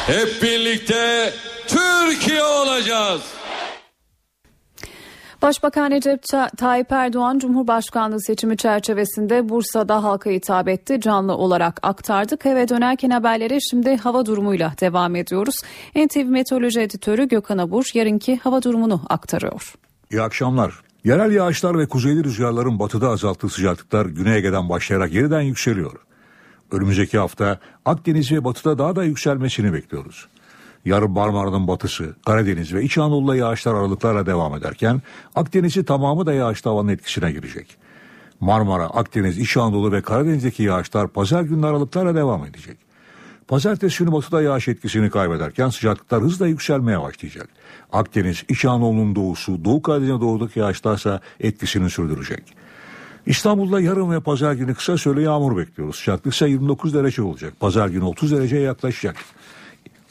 Hep birlikte Türkiye olacağız. Başbakan Recep Tayyip Erdoğan Cumhurbaşkanlığı seçimi çerçevesinde Bursa'da halka hitap etti. Canlı olarak aktardık. Eve dönerken haberlere şimdi hava durumuyla devam ediyoruz. NTV Meteoroloji Editörü Gökhan Abur yarınki hava durumunu aktarıyor. İyi akşamlar. Yerel yağışlar ve kuzeyli rüzgarların batıda azalttığı sıcaklıklar Güney Ege'den başlayarak yeniden yükseliyor. Önümüzdeki hafta Akdeniz ve batıda daha da yükselmesini bekliyoruz. Yarın Marmara'nın batısı, Karadeniz ve İç Anadolu'da yağışlar aralıklarla devam ederken Akdeniz'i tamamı da yağışlı havanın etkisine girecek. Marmara, Akdeniz, İç Anadolu ve Karadeniz'deki yağışlar pazar günü aralıklarla devam edecek. Pazartesi günü batıda yağış etkisini kaybederken sıcaklıklar hızla yükselmeye başlayacak. Akdeniz, İç Anadolu'nun doğusu, Doğu Karadeniz'e doğudaki yağışlarsa etkisini sürdürecek. İstanbul'da yarın ve pazar günü kısa süreli yağmur bekliyoruz. Sıcaklık ise 29 derece olacak. Pazar günü 30 dereceye yaklaşacak.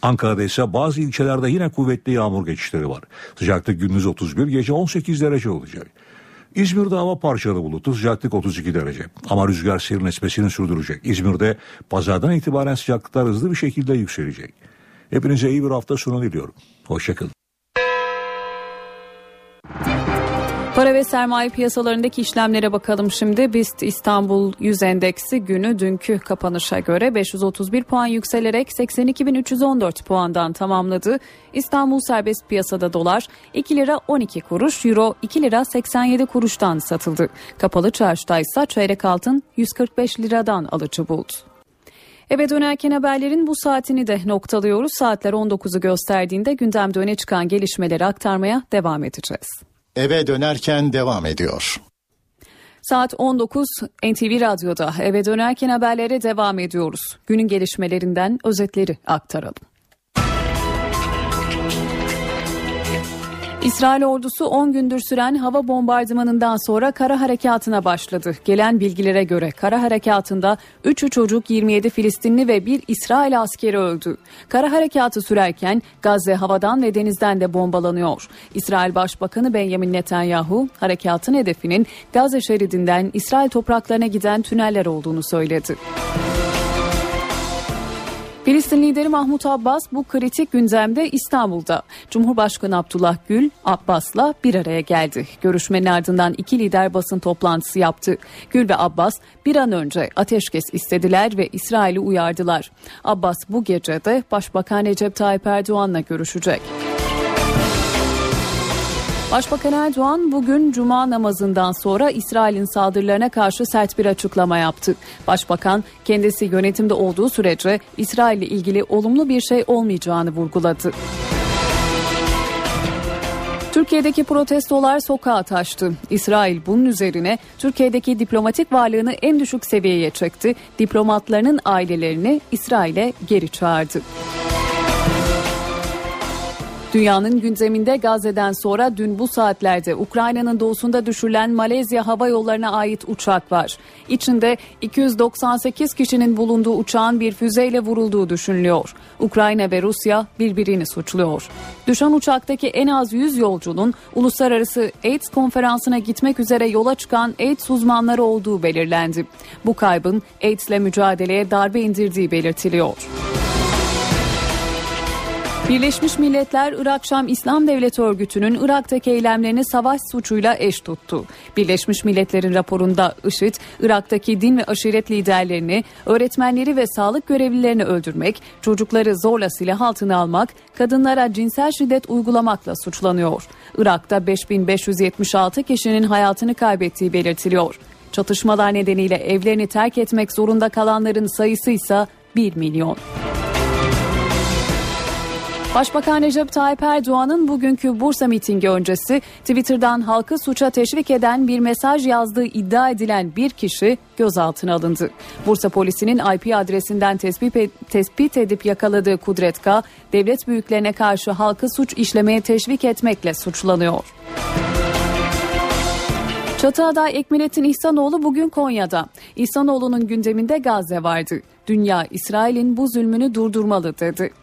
Ankara'da ise bazı ilçelerde yine kuvvetli yağmur geçişleri var. Sıcaklık gündüz 31, gece 18 derece olacak. İzmir'de hava parçalı bulutlu sıcaklık 32 derece. Ama rüzgar serin esmesini sürdürecek. İzmir'de pazardan itibaren sıcaklıklar hızlı bir şekilde yükselecek. Hepinize iyi bir hafta sonu diliyorum. Hoşçakalın. Para ve sermaye piyasalarındaki işlemlere bakalım şimdi. BIST İstanbul 100 endeksi günü dünkü kapanışa göre 531 puan yükselerek 82.314 puandan tamamladı. İstanbul serbest piyasada dolar 2 lira 12 kuruş, euro 2 lira 87 kuruştan satıldı. Kapalı çarşıda ise çeyrek altın 145 liradan alıcı buldu. Eve dönerken haberlerin bu saatini de noktalıyoruz. Saatler 19'u gösterdiğinde gündemde öne çıkan gelişmeleri aktarmaya devam edeceğiz. Eve dönerken devam ediyor. Saat 19 NTV Radyo'da eve dönerken haberlere devam ediyoruz. Günün gelişmelerinden özetleri aktaralım. İsrail ordusu 10 gündür süren hava bombardımanından sonra kara harekatına başladı. Gelen bilgilere göre kara harekatında 3'ü çocuk 27 Filistinli ve bir İsrail askeri öldü. Kara harekatı sürerken Gazze havadan ve denizden de bombalanıyor. İsrail Başbakanı Benjamin Netanyahu harekatın hedefinin Gazze şeridinden İsrail topraklarına giden tüneller olduğunu söyledi. Filistin lideri Mahmut Abbas bu kritik gündemde İstanbul'da. Cumhurbaşkanı Abdullah Gül Abbas'la bir araya geldi. Görüşmenin ardından iki lider basın toplantısı yaptı. Gül ve Abbas bir an önce ateşkes istediler ve İsrail'i uyardılar. Abbas bu gece de Başbakan Recep Tayyip Erdoğan'la görüşecek. Başbakan Erdoğan bugün cuma namazından sonra İsrail'in saldırılarına karşı sert bir açıklama yaptı. Başbakan kendisi yönetimde olduğu sürece İsrail ile ilgili olumlu bir şey olmayacağını vurguladı. Türkiye'deki protestolar sokağa taştı. İsrail bunun üzerine Türkiye'deki diplomatik varlığını en düşük seviyeye çekti. Diplomatlarının ailelerini İsrail'e geri çağırdı. Dünyanın gündeminde Gazze'den sonra dün bu saatlerde Ukrayna'nın doğusunda düşürülen Malezya Hava Yolları'na ait uçak var. İçinde 298 kişinin bulunduğu uçağın bir füzeyle vurulduğu düşünülüyor. Ukrayna ve Rusya birbirini suçluyor. Düşen uçaktaki en az 100 yolcunun uluslararası AIDS konferansına gitmek üzere yola çıkan AIDS uzmanları olduğu belirlendi. Bu kaybın AIDS'le mücadeleye darbe indirdiği belirtiliyor. Birleşmiş Milletler Irak Şam İslam Devleti Örgütü'nün Irak'taki eylemlerini savaş suçuyla eş tuttu. Birleşmiş Milletler'in raporunda IŞİD, Irak'taki din ve aşiret liderlerini, öğretmenleri ve sağlık görevlilerini öldürmek, çocukları zorla silah altına almak, kadınlara cinsel şiddet uygulamakla suçlanıyor. Irak'ta 5576 kişinin hayatını kaybettiği belirtiliyor. Çatışmalar nedeniyle evlerini terk etmek zorunda kalanların sayısı ise 1 milyon. Başbakan Recep Tayyip Erdoğan'ın bugünkü Bursa mitingi öncesi Twitter'dan halkı suça teşvik eden bir mesaj yazdığı iddia edilen bir kişi gözaltına alındı. Bursa polisinin IP adresinden tespit, edip yakaladığı Kudret K, devlet büyüklerine karşı halkı suç işlemeye teşvik etmekle suçlanıyor. Çatıada Ekmelettin İhsanoğlu bugün Konya'da. İhsanoğlu'nun gündeminde Gazze vardı. Dünya İsrail'in bu zulmünü durdurmalı dedi.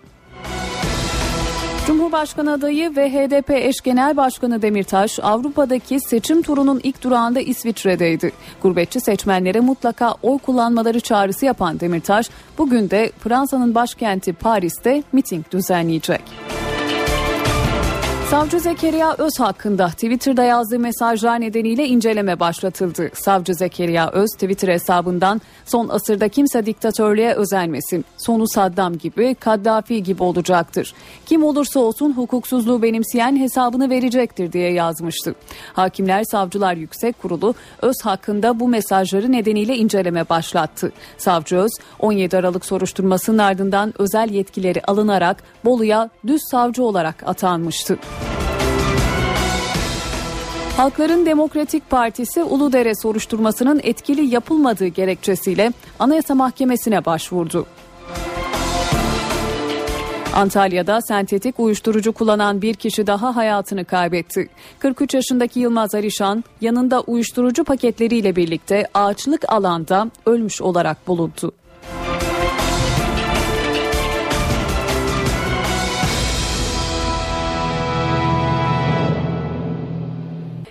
Cumhurbaşkanı adayı ve HDP eş genel başkanı Demirtaş Avrupa'daki seçim turunun ilk durağında İsviçre'deydi. Gurbetçi seçmenlere mutlaka oy kullanmaları çağrısı yapan Demirtaş bugün de Fransa'nın başkenti Paris'te miting düzenleyecek. Savcı Zekeriya Öz hakkında Twitter'da yazdığı mesajlar nedeniyle inceleme başlatıldı. Savcı Zekeriya Öz Twitter hesabından son asırda kimse diktatörlüğe özenmesin. Sonu Saddam gibi, Kaddafi gibi olacaktır. Kim olursa olsun hukuksuzluğu benimseyen hesabını verecektir diye yazmıştı. Hakimler Savcılar Yüksek Kurulu Öz hakkında bu mesajları nedeniyle inceleme başlattı. Savcı Öz 17 Aralık soruşturmasının ardından özel yetkileri alınarak Bolu'ya düz savcı olarak atanmıştı. Halkların Demokratik Partisi Uludere soruşturmasının etkili yapılmadığı gerekçesiyle Anayasa Mahkemesi'ne başvurdu. Antalya'da sentetik uyuşturucu kullanan bir kişi daha hayatını kaybetti. 43 yaşındaki Yılmaz Arişan yanında uyuşturucu paketleriyle birlikte ağaçlık alanda ölmüş olarak bulundu.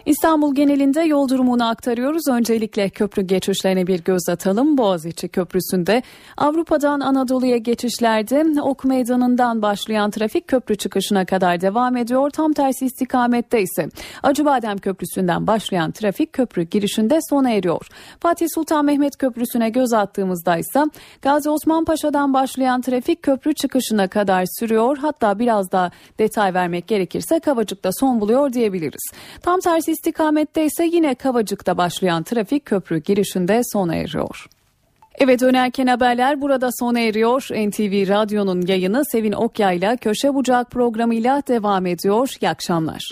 İstanbul genelinde yol durumunu aktarıyoruz. Öncelikle köprü geçişlerine bir göz atalım. Boğaziçi Köprüsü'nde Avrupa'dan Anadolu'ya geçişlerde Ok Meydanı'ndan başlayan trafik köprü çıkışına kadar devam ediyor. Tam tersi istikamette ise Acıbadem Köprüsü'nden başlayan trafik köprü girişinde sona eriyor. Fatih Sultan Mehmet Köprüsü'ne göz attığımızda ise Gazi Osman Paşa'dan başlayan trafik köprü çıkışına kadar sürüyor. Hatta biraz daha detay vermek gerekirse Kavacık'ta son buluyor diyebiliriz. Tam tersi istikamette ise yine Kavacık'ta başlayan trafik köprü girişinde sona eriyor. Evet dönerken haberler burada sona eriyor. NTV Radyo'nun yayını Sevin Okya ile Köşe Bucak programıyla devam ediyor. İyi akşamlar.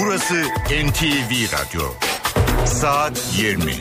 Burası NTV Radyo. Saat 20.